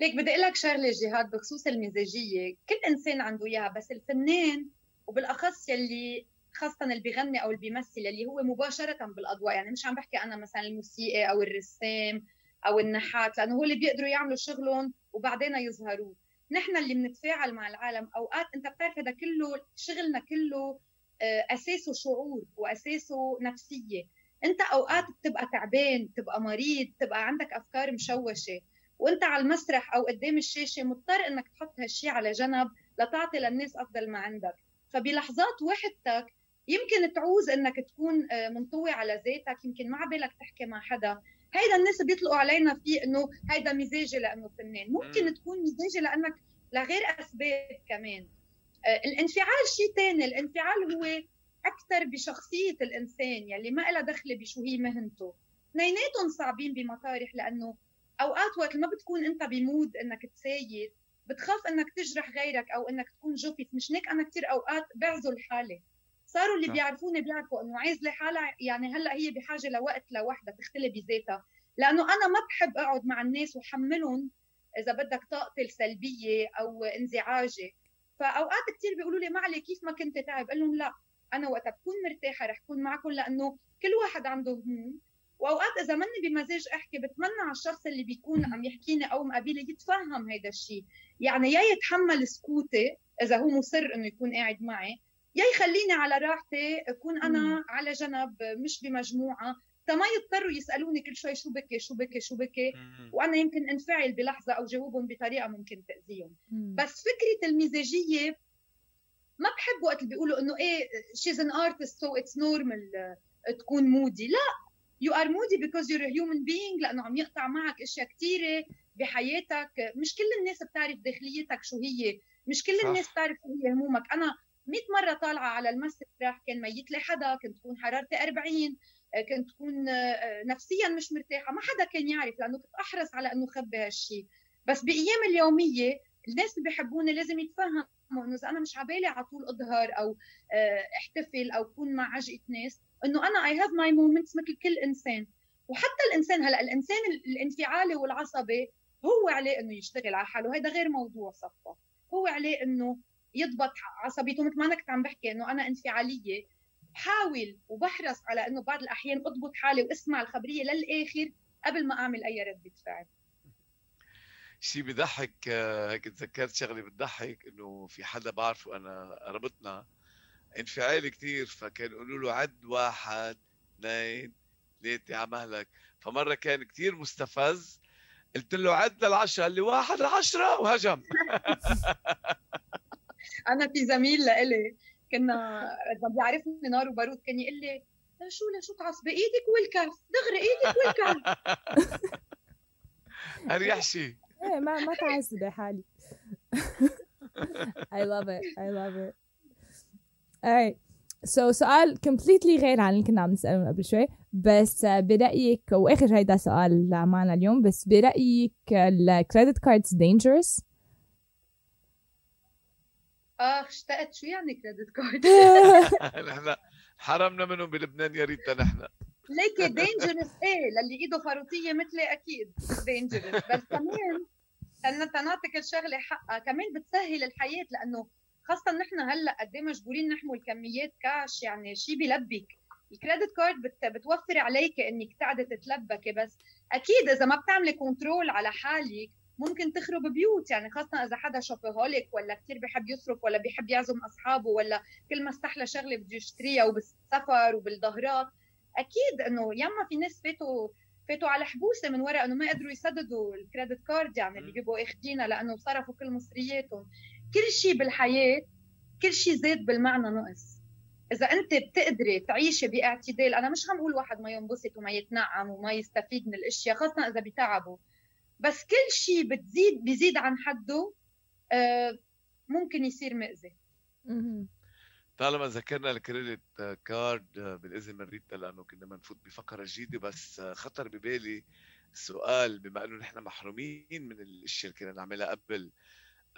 ليك بدي أقول لك شغلة جهاد بخصوص المزاجية. كل إنسان عنده إياها بس الفنان وبالأخص يلي خاصة اللي بيغني أو اللي بيمثل اللي هو مباشرة بالأضواء. يعني مش عم بحكي أنا مثلا الموسيقي أو الرسام أو النحات لأنه هو اللي بيقدروا يعملوا شغلهم وبعدين يظهروا نحن اللي بنتفاعل مع العالم أوقات أنت بتعرف هذا كله شغلنا كله أساسه شعور وأساسه نفسية. أنت أوقات بتبقى تعبان بتبقى مريض بتبقى عندك أفكار مشوشة وأنت على المسرح أو قدام الشاشة مضطر إنك تحط هالشيء على جنب لتعطي للناس أفضل ما عندك. فبلحظات وحدتك يمكن تعوز إنك تكون آه، منطوي على ذاتك يمكن ما عبالك تحكي مع حدا. هيدا الناس بيطلقوا علينا فيه إنه هيدا مزاجي لأنه فنان. ممكن تكون مزاجي لأنك لغير اسباب كمان. آه، الانفعال شيء ثاني الانفعال هو أكثر بشخصية الإنسان يلي ما لها دخل بشو هي مهنته. اثنيناتهم صعبين بمطارح لأنه أوقات وقت ما بتكون أنت بمود إنك تساير بتخاف إنك تجرح غيرك أو إنك تكون جوفيت. مش هيك أنا كثير أوقات بعزل حالي. صاروا اللي بيعرفوني بيعرفوا إنه عازله حالها يعني هلأ هي بحاجة لوقت لوحدها تختلي بذاتها. لأنه أنا ما بحب أقعد مع الناس وحملهم إذا بدك طاقتي السلبيه أو انزعاجي. فأوقات كثير بيقولوا لي ما علي كيف ما كنت تعب؟ قال لهم لا أنا وقت بكون مرتاحة رح كون معكم لأنه كل واحد عنده هموم. وأوقات إذا ماني بمزاج أحكي بتمنى على الشخص اللي بيكون عم يحكيني أو مقابلي يتفهم هيدا الشيء. يعني يا يتحمل سكوتي إذا هو مصر إنه يكون قاعد معي يا يخليني على راحتي أكون أنا على جنب مش بمجموعة. ما يضطروا يسألوني كل شوي شو بكي شو بكي شو بكي. وأنا يمكن انفعل بلحظة أو جاوبهم بطريقة ممكن تأذيهم. بس فكرة المزاجية ما بحب وقت اللي بيقولوا إنه إيه she's an artist so it's normal تكون moody لا you are moody because you're human being لأنه عم يقطع معك أشياء كثيره بحياتك. مش كل الناس بتعرف داخليتك شو هي. مش كل الناس بتعرف شو هي همومك. أنا 100 مرة طالعة على المسرح كان ميت لي حدا كنت تكون حرارتي 40 كنت تكون آه، نفسيا مش مرتاحة. ما حدا كان يعرف لأنه كنت أحرص على أنه خبي هالشيء بس بأيام اليومية الناس اللي بيحبوني لازم يتفهموا إنه إذا أنا مش عبالي على طول أظهر أو آه، أحتفل أو أكون مع عجقة ناس إنه أنا I have my moments مثل كل إنسان. وحتى الإنسان هلأ الإنسان الانفعالي والعصبي هو عليه إنه يشتغل على حاله. هذا غير موضوع صفه هو عليه إنه يضبط عصبيته مثل ما أنا كنت عم بحكي إنه أنا انفعالية بحاول وبحرص على إنه بعض الأحيان أضبط حالي وأسمع الخبرية للآخر قبل ما أعمل أي رده فعل. شيء بضحك هيك تذكرت شغلة بتضحك إنه في حدا بعرفه أنا قربتنا انفعالي كثير فكان يقولوا له عد واحد اثنين ثلاثة على مهلك. فمرة كان كثير مستفز قلت له عد للعشرة قال لي واحد لعشرة وهجم. (laughs) أنا في زميل لإلي. كنا اذا بيعرفني نار وبارود كان يقول لي لشو لشو تعصبي إيدك والكف دغري إيدك والكف (laughs) أريح شيء إيه ما ما تعصبي حالي. (laughs) I love it I love it. Alright. so so, سؤال completely غير عن اللي كنا عم نسأله قبل شوي. بس برأيك وآخر هيدا سؤال معنا اليوم بس برأيك ال credit cards dangerous آخ اشتقت شو يعني credit card. (laughs) (laughs) نحن حرمنا منهم بلبنان يا ريتنا نحن. ليكي dangerous (laughs) إيه للي إيده فاروتيه مثلي أكيد. dangerous بس كمان تنعطيك الشغلة حقها. كمان بتسهل الحياة لأنه خاصة نحن هلأ قد إيه مجبورين نحمل كميات كاش يعني شيء بلبك ال credit card بت... بتوفر عليك إنك تقعدي تتلبكي بس. أكيد إذا ما بتعملي control على حالك ممكن تخرب بيوت يعني خاصة إذا حدا شوبيهوليك ولا كثير بحب يصرف ولا بيحب يعزم أصحابه ولا كل ما استحلى شغلة بده يشتريها وبالسفر وبالظهرات أكيد إنه ياما في ناس فاتوا فاتوا على حبوسة من وراء إنه ما قدروا يسددوا الكريدت كارد يعني اللي بيبقوا اخذينها لأنه صرفوا كل مصرياتهم. كل شيء بالحياة كل شيء زاد بالمعنى نقص. إذا أنت بتقدري تعيشي باعتدال أنا مش عم أقول واحد ما ينبسط وما يتنعم وما يستفيد من الأشياء خاصة إذا بتعبه بس كل شيء بتزيد بيزيد عن حده آه، ممكن يصير مأذي. طالما ذكرنا الكريدت كارد بالإذن من ريتا لأنه كنا بنفوت بفقرة جديدة بس خطر ببالي سؤال بما إنه نحن محرومين من الأشياء اللي كنا نعملها قبل.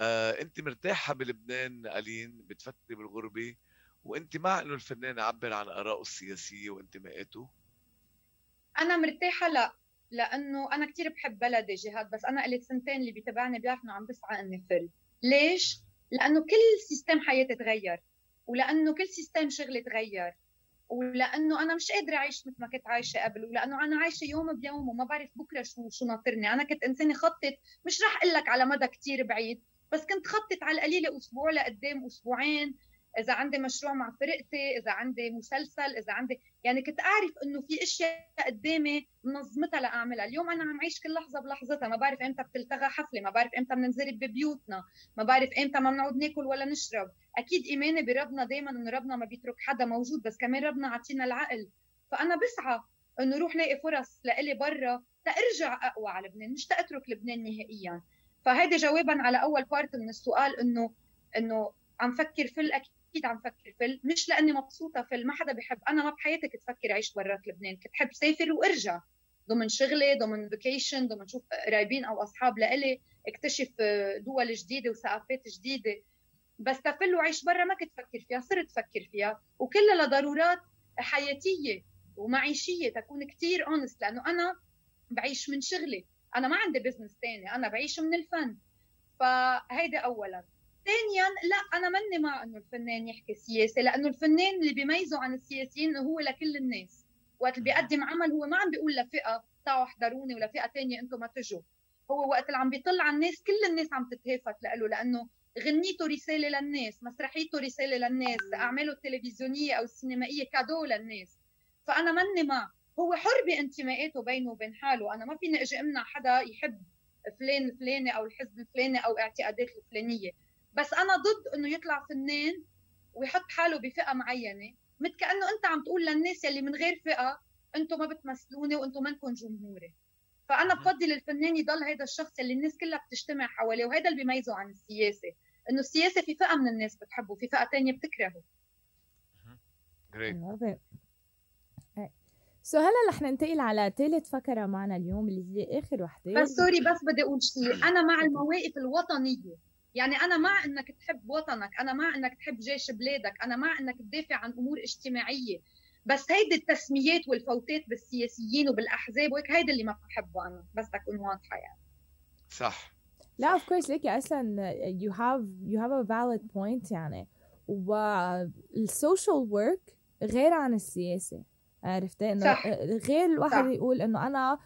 آه، أنت مرتاحة بلبنان ألين؟ بتفكري بالغربة؟ وأنت مع إنه الفنان يعبر عن آرائه السياسية وانتماءاته أنا مرتاحة لا. لأنه أنا كثير بحب بلدي جهاد بس أنا قلت سنتين اللي بيتابعني بيعرف إنه عم بسعى إني فل. ليش؟ لأنه كل system حياتي تغير ولأنه كل system شغلي تغير ولأنه أنا مش قادرة أعيش مثل ما كنت عايشة قبل ولأنه أنا عايشة يوم بيوم وما بعرف بكرة شو شو ناطرني. أنا كنت إنسانة خطط مش راح أقول لك على مدى كثير بعيد بس كنت خطط على القليله أسبوع لقدام أسبوعين إذا عندي مشروع مع فرقتي إذا عندي مسلسل إذا عندي يعني كنت أعرف إنه في أشياء قدامي منظمتها لأعملها. اليوم أنا عم عيش كل لحظة بلحظتها. ما بعرف إمتى بتلتغى حفلة ما بعرف إمتى بننزرب ببيوتنا ما بعرف إمتى ما بنقعد ناكل ولا نشرب. أكيد إيماني بربنا دائما إنه ربنا ما بيترك حدا موجود بس كمان ربنا عطينا العقل. فأنا بسعى إنه روح لاقي فرص لإلي برا تأرجع أقوى على لبنان مش تأترك لبنان نهائيا. فهيدي جوابا على أول part من السؤال إنه إنه عم فكر في الأكيد. أكيد عم فكر فل مش لأني مبسوطة فل ما حدا بحب أنا ما بحياتي كنت فكر اعيش برات لبنان. كنت حب سافر وأرجع. ضمن شغلي ضمن vacation ضمن شوف قرايبين أو أصحاب لإلي اكتشف دول جديدة وثقافات جديدة. بس تفل وعيش برا ما كنت فكر فيها صرت فكر فيها. وكلها لضرورات حياتية ومعيشية تكون كثير honest لأنه أنا بعيش من شغلي. أنا ما عندي business ثاني أنا بعيش من الفن. فهيدا اولا. ثانيا لا أنا ماني مع إنه الفنان يحكي سياسة لأنه الفنان اللي بيميزه عن السياسيين هو لكل الناس. وقت اللي بيقدم عمل هو ما عم بيقول لفئة تعوا احضروني ولا فئه ثانية أنتم ما تجوا. هو وقت اللي عم بيطل على الناس كل الناس عم تتهافت له لأنه غنيته رسالة للناس مسرحيته رسالة للناس أعماله التلفزيونية أو السينمائية كادو للناس. فأنا ماني مع. هو حر بانتماءاته بينه وبين حاله. أنا ما فيني أجي أمنع حدا يحب فلان الفلاني أو الحزب الفلاني أو اعتقادات الفلانية. بس أنا ضد إنه يطلع فنان ويحط حاله بفئة معينة مثل كأنه أنت عم تقول للناس يلي من غير فئة أنتم ما بتمثلوني وأنتم منكم جمهوري. فأنا بفضل الفنان يضل هذا الشخص اللي الناس كلها بتجتمع حواليه وهذا اللي بيميزه عن السياسة إنه السياسة في فئة من الناس بتحبه في فئة ثانية بتكرهه. so هلا رح ننتقل على ثالث فقرة معنا اليوم اللي هي آخر وحدة. بس sorry بس بدي أقول شيء أنا مع المواقف الوطنية. يعني أنا مع إنك تحب وطنك أنا مع إنك تحب جيش بلادك أنا مع إنك تدافع عن أمور اجتماعية. بس هيدي التسميات والفوتات بالسياسيين وبالأحزاب وهيك هيدا اللي ما بحبه أنا بس تكون واضحه يعني صح. لا of course ليكي أصلا you have you have a valid point يعني. وال social work غير عن السياسة عرفتي إنه غير الواحد صح. يقول إنه أنا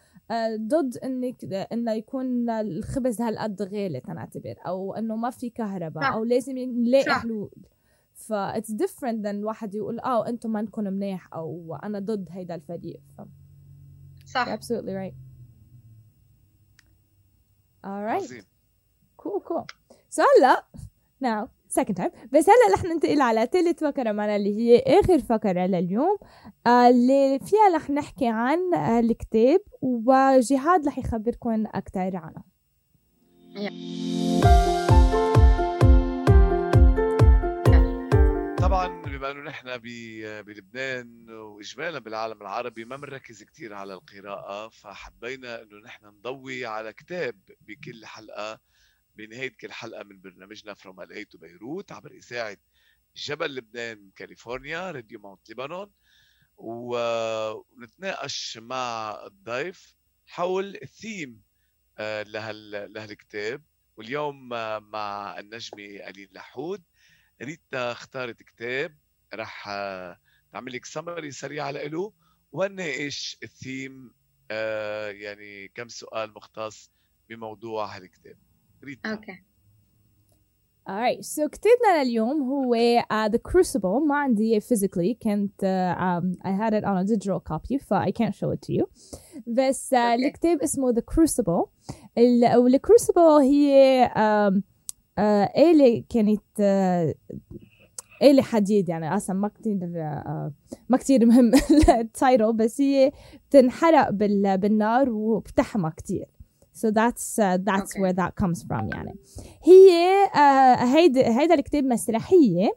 ضد إنك إنه يكون الخبز هالقد غالي تنعتبر أو إنه ما في كهرباء أو لازم نلاقي حلول. ف it's different than الواحد يقول آه أنتم ما انكم منيح أو أنا ضد هيدا الفريق. ف صح. Absolutely right. Alright cool cool. so هلا now. Second time. بس هلا رح ننتقل على ثالث فقرة معنا اللي هي آخر فقرة لليوم. آه، اللي فيها رح نحكي عن الكتاب وجهاد رح يخبركم أكثر عنه. طبعا بما إنه نحن بلبنان واجمالا بالعالم العربي ما بنركز كثير على القراءة فحبينا إنه نحن نضوي على كتاب بكل حلقة بنهاية كل حلقة من برنامجنا From LA to Beirut عبر إذاعة جبل لبنان كاليفورنيا Radio Mount Lebanon. ونتناقش مع الضيف حول الثيم آه، لهال لهالكتاب. واليوم مع النجمة ألين لحود. ريتا اختارت كتاب. رح نعمل لك سمري سريعة له ونناقش الثيم آه يعني كم سؤال مختص بموضوع هالكتاب. okay. Alright, so كتابنا لليوم هو uh, The Crucible. ما عندي physically. كانت uh, um, I had it on a digital copy ف I can't show it to you. بس uh, okay. الكتاب اسمه The Crucible. وال Crucible هي um, uh, آلة كانت uh, آلة حديد. يعني أصلا ما كتير uh, ما كتير مهم (laughs) التايتل. بس هي بتنحرق بال, بالنار وبتحمى كتير. So that's uh, that's okay. where that comes from يعني. هي uh, هيدا هيدا الكتاب مسرحية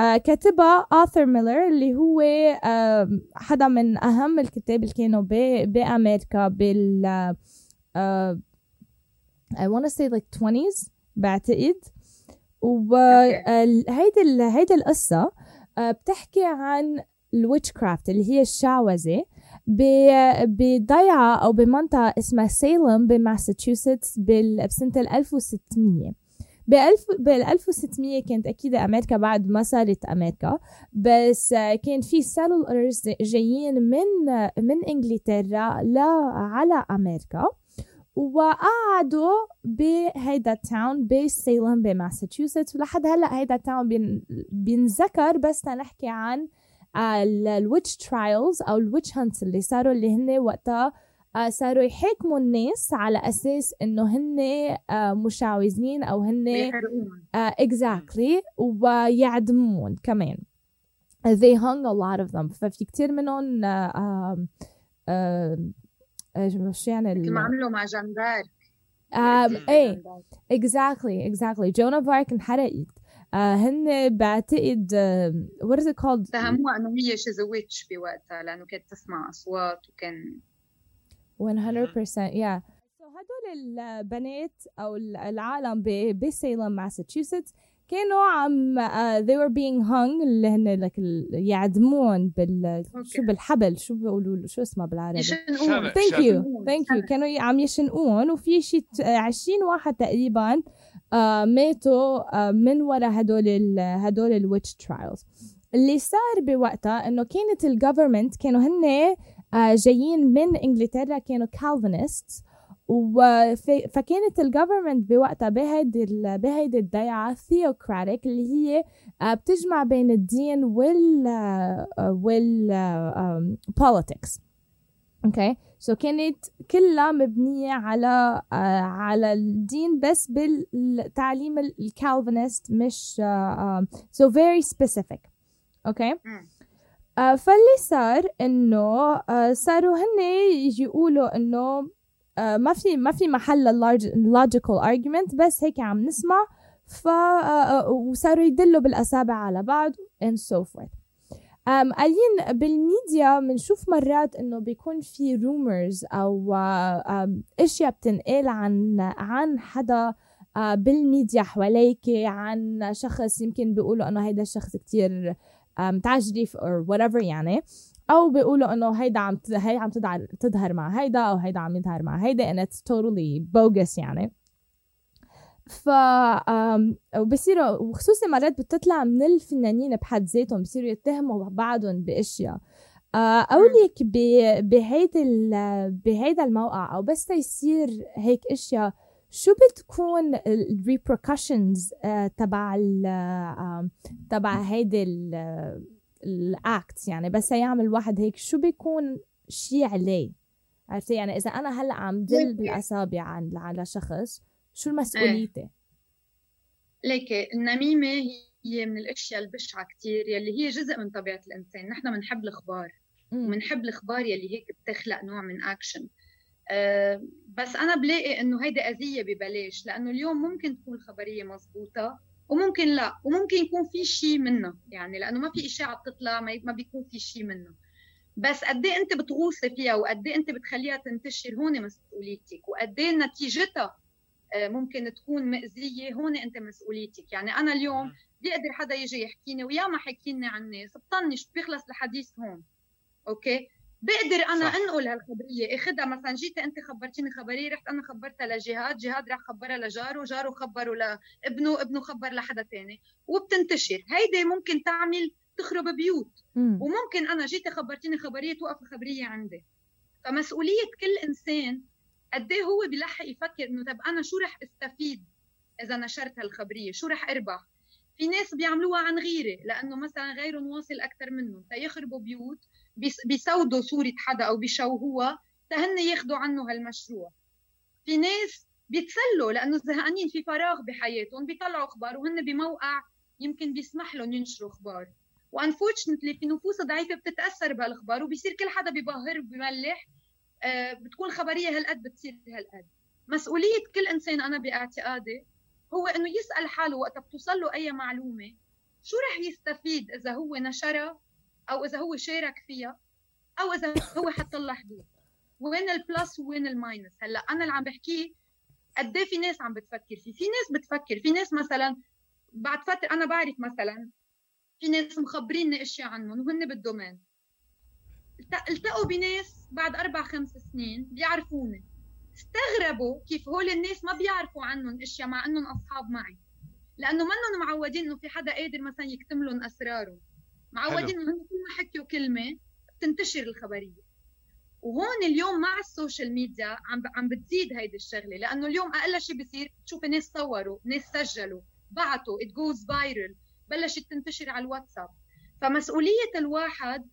uh, كاتبها آثر ميلر اللي هو uh, حدا من أهم الكتاب اللي كانوا بأمريكا بال uh, I want to say like 20s بعتقد. وهيدا هيدا القصة uh, بتحكي عن ال witchcraft اللي هي الشعوذة. بضيعة أو بمنطقة اسمها سيلم بماساتشوستس بسنة 1600 بال 1600 كانت أكيد أمريكا بعد ما صارت أمريكا. بس كان في settlers جايين من من إنجلترا لا على أمريكا. وقعدوا بهيدا ال town بسيلم بماساتشوستس. ولحد هلأ هيدا ال town بينذكر. بس نحكي عن ال witch trials أو ال witch hunts اللي صاروا اللي هن وقتها آه، صاروا يحاكموا الناس على أساس إنه هن آه، مشعوذين أو هن exactly ويعدمون كمان. They hung a lot of them. ففي كتير منهم شو يعني ما عملوا مع جان دارك إيه. exactly exactly جان دارك انحرقت. آه هن بعتقد what is it called اتهموها انه هي she's witch بوقتها لأنه كانت تسمع أصوات وكان 100% yeah. هدول البنات أو العالم بسيلم ماساتشوستس كانوا عم uh, they were being hung اللي هن like يعدمون بال okay. شو بالحبل شو بيقولوا شو اسمه بالعربي؟ يشنقون. thank you thank you كانوا عم يشنقون وفي شي 20 واحد تقريبا آه ماتوا آه من وراء هدول ال هدول ال witch trials اللي صار بوقتها إنه كانت ال government كانوا هن آه جايين من إنجلترا كانوا Calvinist فكانت ال government بوقتها بهيدي بهيدي الضيعة theocratic اللي هي آه بتجمع بين الدين وال آه وال politics. okay okay. so so كانت كلها مبنية على uh, على الدين بس بالتعليم ال Calvinist مش so very specific okay فاللي صار إنه صاروا هن يقولوا إنه ما في ما في محل ال logical argument بس هيك عم نسمع. ف uh, وصاروا يدلوا بالأصابع على بعض and so forth. um ألين بالميديا بنشوف مرات إنه بيكون في rumors أو أشياء بتنقال عن عن حدا بالميديا حواليك عن شخص يمكن بيقولوا إنه هيدا الشخص كتير متعجرف or whatever يعني. أو بيقولوا إنه هيدا عم هي عم تظهر مع هيدا أو هيدا عم يظهر مع هيدا and it's totally bogus يعني. ف وبصيروا وخصوصي مرات بتطلع من الفنانين بحد ذاتهم بصيروا يتهموا بعضهم بأشياء. أقول لك بهيدا بهيدا الموقع أو بس يصير هيك أشياء شو بتكون الريبركشنز تبع تبع هيدي الاكت يعني بس يعمل واحد هيك شو بيكون شيء عليه؟ عرفتي؟ يعني إذا أنا هلأ عم دل بالأصابع على شخص شو مسؤوليتي؟ إيه. ليكي النميمة هي من الأشياء البشعة كتير يلي هي جزء من طبيعة الإنسان. نحن بنحب الأخبار. وبنحب الأخبار يلي هيك بتخلق نوع من أكشن أه بس أنا بلاقي إنه هيدي أذية ببلاش لأنه اليوم ممكن تكون الخبرية مزبوطة وممكن لا وممكن يكون في شيء منها يعني لأنه ما في إشاعة بتطلع ما بيكون في شيء منها بس قد إيه أنت بتغوصي فيها وقد إيه أنت بتخليها تنتشر؟ هون مسؤوليتك. وقد إيه نتيجتها آه، ممكن تكون مأذية؟ هون أنت مسؤوليتك. يعني أنا اليوم بيقدر حدا يجي يحكيني ويا ما حكيني عن الناس بطنش بيخلص الحديث هون. أوكي؟ بقدر أنا صح. أنقل هالخبرية. اخذها مثلا جيت أنت خبرتيني خبرية رحت أنا خبرتها لجهاد جهاد راح خبرها لجاره جاره خبره لابنه ابنه خبر لحدا تاني. وبتنتشر. هيدي ممكن تعمل تخرب بيوت. وممكن أنا جيتي خبرتيني خبرية توقف الخبرية عندي. فمسؤولية كل إنسان قد إيه هو بيلحق يفكر إنه طب أنا شو رح استفيد إذا نشرت هالخبرية؟ شو رح أربح؟ في ناس بيعملوها عن غيرة لأنه مثلا غيرهم واصل أكثر منهم تيخربوا بيوت بيسودوا صورة حدا أو بيشوهوها تهن ياخذوا عنه هالمشروع. في ناس بيتسلوا لأنه زهقانين في فراغ بحياتهم بيطلعوا أخبار وهن بموقع يمكن بيسمح لهم ينشروا أخبار. وانفورشنتلي في نفوس ضعيفة بتتأثر بهالأخبار وبيصير كل حدا بيبهر وبيملح آه بتكون خبرية هالقد بتصير هالقد. مسؤولية كل إنسان أنا باعتقادي هو انه يسأل حاله وقت بتوصل له أي معلومة شو رح يستفيد إذا هو نشرها؟ أو إذا هو شارك فيها أو إذا هو حط لها حدود وين ال plus وين ال minus؟ هلأ أنا اللي عم بحكيه قد إيه في ناس عم بتفكر فيه؟ في ناس بتفكر في ناس مثلا بعد فترة أنا بعرف مثلا في ناس مخبريني إشياء عنهم وهن بال domain. التقوا بناس بعد أربع خمس سنين بيعرفوني. استغربوا كيف هول الناس ما بيعرفوا عنهم إشياء مع إنهم أصحاب معي. لأنه منهم معودين إنه في حدا قادر مثلا يكتم لهم أسرارهم. معودين إنه كل ما حكيوا كلمة بتنتشر الخبرية. وهون اليوم مع ال social media عم عم بتزيد هيدي الشغلة لأنه اليوم أقل شيء بصير تشوف ناس صوروا ناس سجلوا بعتوا it goes viral بلشت تنتشر على الواتساب. فمسؤولية الواحد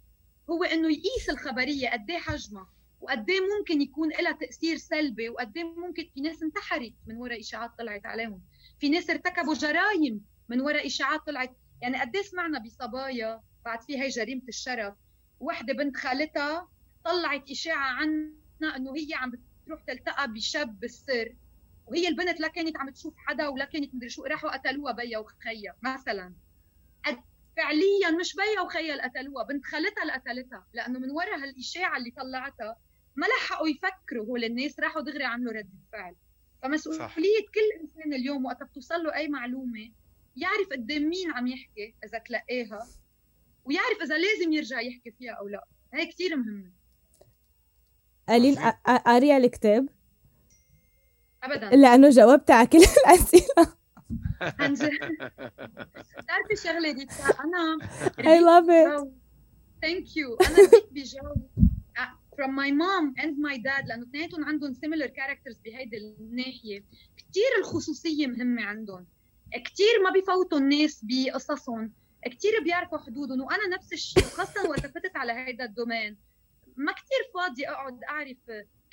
هو إنه يقيس الخبرية قد إيه حجمها وقد إيه ممكن يكون لها تأثير سلبي وقد إيه ممكن في ناس انتحرت من وراء إشاعات طلعت عليهم. في ناس ارتكبوا جرائم من وراء إشاعات طلعت يعني قد إيه سمعنا بصبايا بعد في هي جريمة الشرف. وحدة بنت خالتها طلعت إشاعة عنها إنه هي عم بتروح تلتقى بشاب بالسر. وهي البنت لا كانت عم تشوف حدا ولا كانت مدري شو راحوا قتلوها بيا وخيا مثلا. فعليا مش بيا وخيا اللي قتلوها بنت خالتها اللي قتلتها. لأنه من وراء هالإشاعة اللي طلعتها ما لحقوا يفكروا هول الناس راحوا دغري عملوا ردة فعل. فمسؤولية كل إنسان اليوم وقت بتوصل له أي معلومة يعرف قدام مين عم يحكي إذا تلقاها. ويعرف إذا لازم يرجع يحكي فيها أو لا. هي كثير مهمة. ألين قارية الكتاب؟ أبدا. لأنه جاوبت على كل (laughs) الأسئلة. بتعرفي شغلة دي؟ أنا I love it. Thank you. أنا بديت بجاوب؟ from my mom and my dad لأنه اثنيناتهم عندهم similar characters بهيدي الناحية. كثير الخصوصية مهمة عندهم. كثير ما بفوتوا الناس بقصصهم. كثير بيعرفوا حدودهم وأنا نفس الشيء خاصه وقت فتت على هيدا الدومين. ما كثير فاضي أقعد أعرف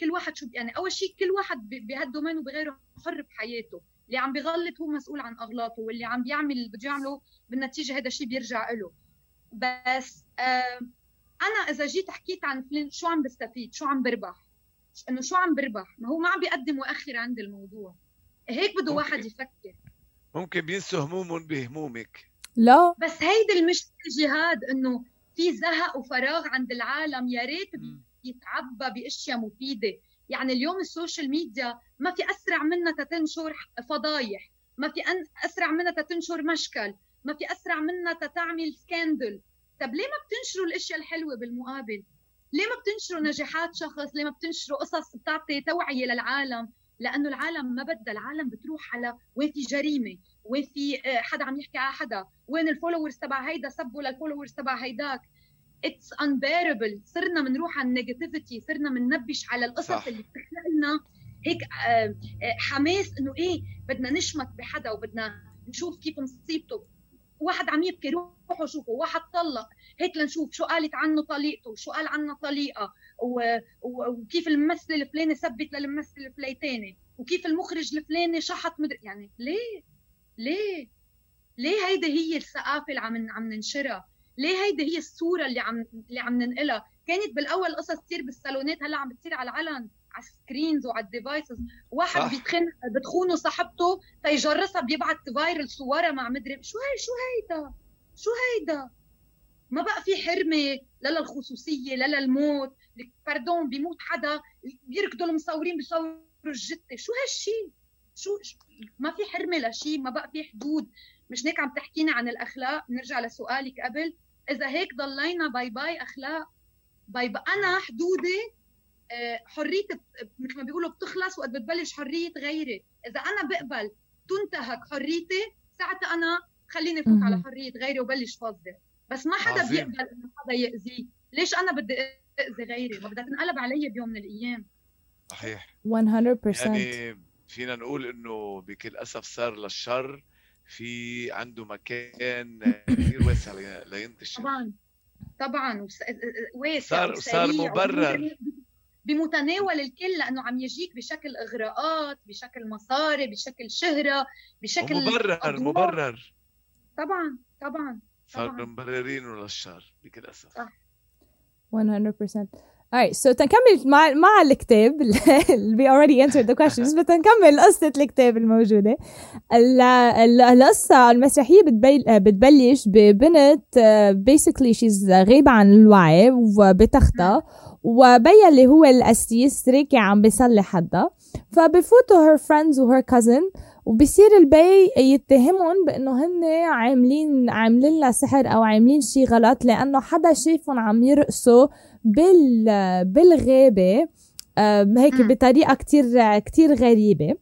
كل واحد شو يعني أول شيء كل واحد بهالدومين وبغيره حر بحياته. اللي عم بغلط هو مسؤول عن أغلاطه واللي عم بيعمل اللي بده يعمله بالنتيجة هذا الشيء بيرجع له بس آه أنا إذا جيت حكيت عن فلان شو عم بستفيد شو عم بربح؟ إنه شو عم بربح؟ ما هو ما عم بيقدم واخر عند الموضوع. هيك بده واحد يفكر. ممكن بينسوا همومهم بهمومك. لا. بس هيدي المشكلة جهاد إنه في زهق وفراغ عند العالم. يا ريت يتعبى بأشياء مفيدة. يعني اليوم ال social media ما في أسرع منها تتنشر فضايح ما في أسرع منها تتنشر مشكل ما في أسرع منها تتعمل scandal طب ليه ما بتنشروا الأشياء الحلوة بالمقابل؟ ليه ما بتنشروا نجاحات شخص؟ ليه ما بتنشروا قصص بتعطي توعية للعالم؟ لأنه العالم ما بدها العالم بتروح على وين في جريمة. وين في آه، حدا عم يحكي على حدا وين ال followers تبع هيدا؟ سبوا لل followers تبع هيداك. it's unbearable. صرنا بنروح على ال negativity صرنا بننبش على القصص. اللي بتخلق لنا هيك آه، آه، حماس إنه إيه بدنا نشمت بحدا وبدنا نشوف كيف مصيبته. واحد عم يبكي روحوا شوفوا. واحد طلق هيك لنشوف شو قالت عنه طليقته شو قال عنها طليقة و... و... وكيف الممثل الفلاني سب للممثل الفليتاني وكيف المخرج الفلاني شحط مدري يعني ليه؟ ليه؟ ليه هيدي هي الثقافة اللي عم عم ننشرها؟ ليه هيدي هي الصورة اللي عم اللي عم ننقلها؟ كانت بالأول قصص تصير بالصالونات هلأ عم بتصير على العلن على ال screens وعلى ال devices واحد بيتخن بتخونه صاحبته تيجرسها بيبعت viral صورها مع مدري شو هي شو هيدا؟ شو هيدا؟ ما بقى في حرمة لا للخصوصية لا للموت. pardon بيموت حدا بيركضوا المصورين بيصوروا الجثة. شو هالشيء شو ما في حرمة لشيء ما بقى في حدود. مش هيك عم تحكينا عن الأخلاق؟ نرجع لسؤالك قبل. إذا هيك ضلينا bye bye أخلاق bye bye. أنا حدودي آه، حريتي مثل ما بيقولوا بتخلص وقت بتبلش حرية غيري. إذا أنا بقبل تنتهك حريتي ساعتها أنا خليني افوت على حرية غيري وبلش فضل بس ما حدا عظيم. بيقبل إنه حدا ياذيه ليش أنا بدي اذي غيري؟ ما بدها تنقلب علي بيوم من الأيام. صحيح. 100% يعني فينا نقول إنه بكل اسف صار للشر في عنده مكان كثير واسع لينتشر. طبعا طبعا واسع صار صار مبرر. بمتناول الكل لأنه عم يجيك بشكل إغراءات بشكل مصاري بشكل شهرة بشكل مبرر. مبرر. طبعا طبعا صار مبررينه للشر بكل اسف صح 100% alright so تنكمل مع مع الكتاب we already answered the questions (laughs) بس نكمل قصة الكتاب الموجودة. القصة المسرحية بتبلش ببنت basically she's غايبة عن الوعي وبتختها وبيا اللي هو القسيس راكي عم بيصلي حدا. فبفوتوا her friends و her cousin وبصير البي يتهمهم بإنه هن عاملين عاملين لها سحر أو عاملين شي غلط لأنه حدا شايفهم عم يرقصوا بال بالغابة هيك بطريقة كتير كتير غريبة.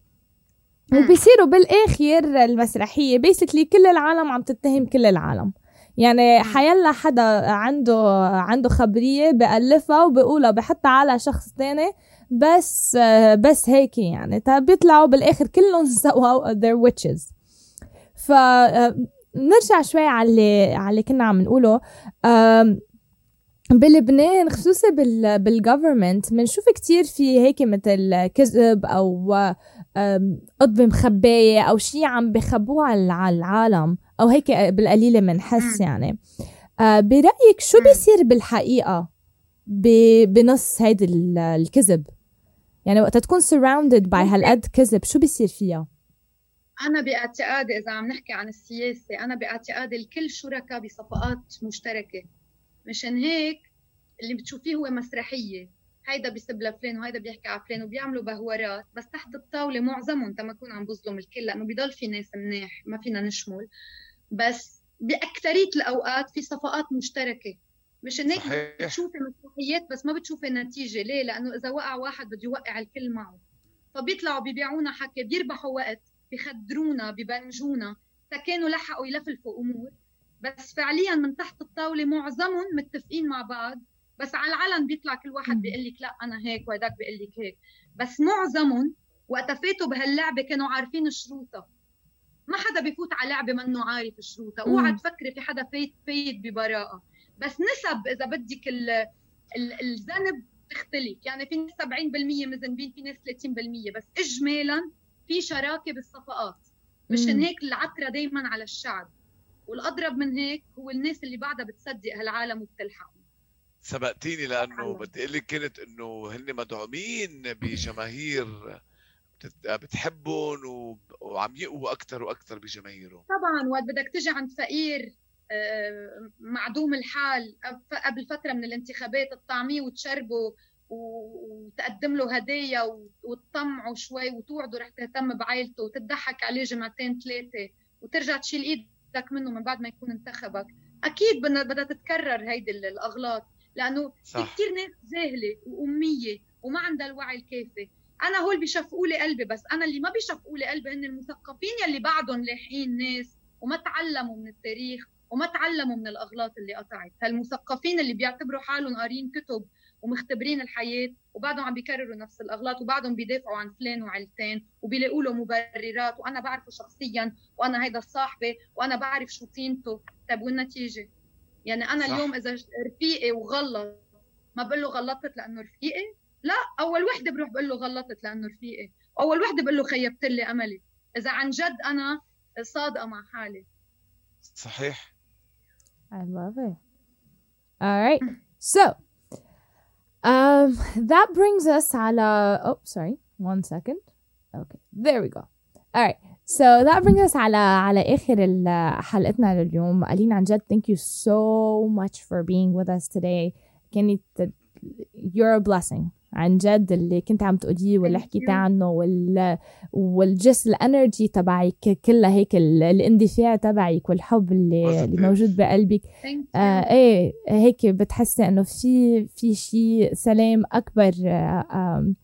وبصيروا بالآخر المسرحية بيسكلي كل العالم عم تتهم كل العالم. يعني حيلا حدا عنده عنده خبرية بألفها وبقولها بحطها على شخص تاني بس بس هيك يعني. بيطلعوا بالآخر كلهم (laughs) سوا their witches. ف نرجع شوي على اللي على اللي كنا عم نقوله. بلبنان خصوصا بال بالجوفرمنت بنشوف كتير في هيك مثل كذب أو قطبة مخباية أو شيء عم بخبوه على العالم أو هيك بالقليلة بنحس يعني. آه، برأيك شو بيصير بالحقيقة بنص هيدي الكذب؟ يعني وقت تكون surrounded by هالقد كذب شو بيصير فيها؟ أنا باعتقادي إذا عم نحكي عن السياسة أنا باعتقادي الكل شركاء بصفقات مشتركة. مشان هيك اللي بتشوفيه هو مسرحية. هيدا بيسب لفلان وهيدا بيحكي على فلان وبيعملوا بهورات بس تحت الطاولة معظمهم تما يكون عم بظلم الكل لأنه بضل في ناس منيح ما فينا نشمل. بس بأكثرية الأوقات في صفقات مشتركة. مش هيك بتشوفي مسرحيات بس ما بتشوفي نتيجة. ليه؟ لأنه إذا وقع واحد بده يوقع الكل معه. فبيطلعوا بيبيعونا حكي بيربحوا وقت بيخدرونا ببنجونا كانوا لحقوا يلفلفوا أمور بس فعليا من تحت الطاولة معظمهم متفقين مع بعض. بس على العلن بيطلع كل واحد بيقول لك لا أنا هيك وهداك بيقول لك هيك. بس معظمهم وقت فاتوا بهاللعبة كانوا عارفين شروطها. ما حدا بيفوت على لعبة منه عارف شروطها. اوعى تفكري في حدا فايت فايت ببراءة. بس نسب إذا بدك الذنب تختلف. يعني في ناس 70% مذنبين في ناس 30% بس اجمالا في شراكة بالصفقات. مشان هيك العكره دائما على الشعب. والأضرب من هيك هو الناس اللي بعدها بتصدق هالعالم وبتلحقهم سبقتيني لأنه بدي أقول لك كنت إنه هن مدعومين بجماهير بتحبهم وعم يقووا أكثر وأكثر بجماهيرهم. طبعا وقت بدك تجي عند فقير آه، معدوم الحال قبل فترة من الانتخابات تطعميه وتشربه وتقدم له هدايا وتطمعه شوي وتوعده رح تهتم بعائلته وتضحك عليه جمعتين ثلاثة وترجع تشيل إيدك منه من بعد ما يكون انتخبك. أكيد بدها تتكرر هيدي الأغلاط لأنه صح. في كثير ناس جاهله وأمية وما عندها الوعي الكافي. أنا هول بشفقوا لي قلبي بس أنا اللي ما بشفقوا لي قلبي هن المثقفين يلي بعدهم لاحقين ناس وما تعلموا من التاريخ وما تعلموا من الأغلاط اللي قطعت. هالمثقفين اللي بيعتبروا حالهم قارين كتب ومختبرين الحياة وبعدهم عم بيكرروا نفس الأغلاط وبعدهم بيدافعوا عن فلان وعيلتين وبيلاقوا له مبررات وأنا بعرفه شخصيا وأنا هيدا صاحبي وأنا بعرف شو طينته. طيب والنتيجة؟ يعني أنا صح. اليوم إذا رفيقي وغلط ما بقول له غلطت لأنه رفيقي؟ لا أول وحدة بروح بقول له غلطت لأنه رفيقي. أول وحدة بقول له خيبت لي أملي. إذا عن جد أنا صادقة مع حالي. صحيح. I love it. All right. So, um, that brings us على oh sorry one second. Okay, there we go. All right. So that brings us على على آخر حلقتنا لليوم. ألين عن جد thank you so much for being with us today. كانت you're a blessing. عن جد اللي كنت عم تقوليه واللي حكيتي عنه وال والجس الانرجي تبعك كلها هيك الاندفاع تبعك والحب اللي اللي موجود بقلبك آه إيه هيك بتحسي إنه في في شيء سلام أكبر آه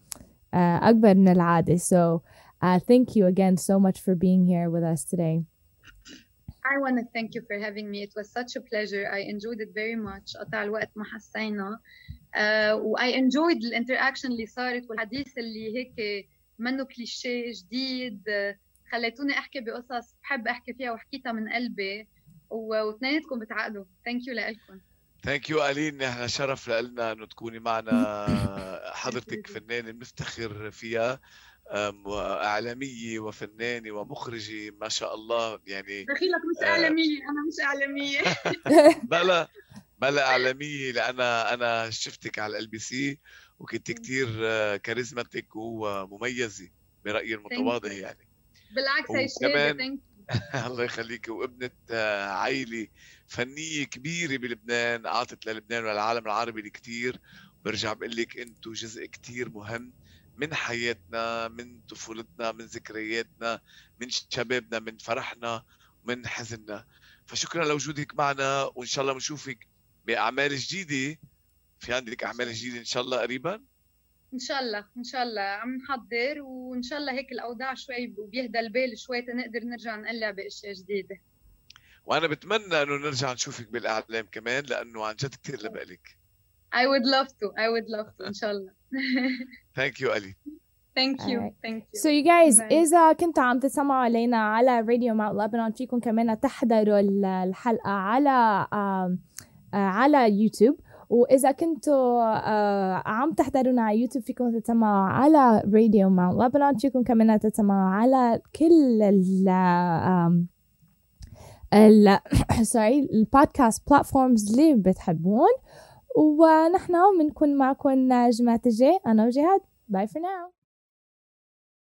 آه أكبر من العادة so uh, thank you again so much for being here with us today I want to thank you for having me. It was such a pleasure. I enjoyed it very much. قطع الوقت ما حسينا. و I enjoyed الانتراكشن اللي صارت والحديث اللي هيك منه كليشيه جديد خليتوني أحكي بقصص بحب أحكي فيها وحكيتها من قلبي واثنيناتكم بتعقدوا. thank you لكم thank you ألين نحن شرف لنا إنه تكوني معنا (laughs) حضرتك فنانة بنفتخر فيها اعلاميه وفنانة ومخرجة ما شاء الله يعني دخيلك مش آه، إعلامية أنا مش إعلامية. (laughs) بلا بلا اعلاميه لأن أنا شفتك على LBC وكنت كثير charismatic ومميزة برأيي المتواضع يعني. بالعكس هي شيء (laughs) الله يخليك وابنة آه، عائلة فنية كبيرة بلبنان أعطت للبنان وللعالم العربي الكثير برجع بقول لك أنتم جزء كثير مهم من حياتنا من طفولتنا من ذكرياتنا من شبابنا من فرحنا ومن حزننا. فشكرا لوجودك معنا وإن شاء الله بنشوفك بأعمال جديدة. في عندك أعمال جديدة إن شاء الله قريبا؟ إن شاء الله إن شاء الله. عم نحضر وإن شاء الله هيك الأوضاع شوي وبيهدى البال شوي تنقدر نرجع نقلع بأشياء جديدة. وأنا بتمنى إنه نرجع نشوفك بالإعلام كمان لأنه عن جد كثير لبقلك. I would love to I would love to إن شاء الله. (laughs) Thank you Ali. Thank you right. thank you. So you guys Bye. إذا كنتوا عم تسمعوا علينا على راديو ماونت لبنان فيكم كمان تحضروا الحلقة على على يوتيوب. وإذا كنتوا آه عم تحضرونا على يوتيوب فيكم تسمعوا على راديو ماونت لبنان فيكم كمان تسمعوا على كل ال ال sorry ال podcast platforms اللي بتحبون. ونحن بنكون معكم الجمعة الجاي أنا وجهاد. bye for now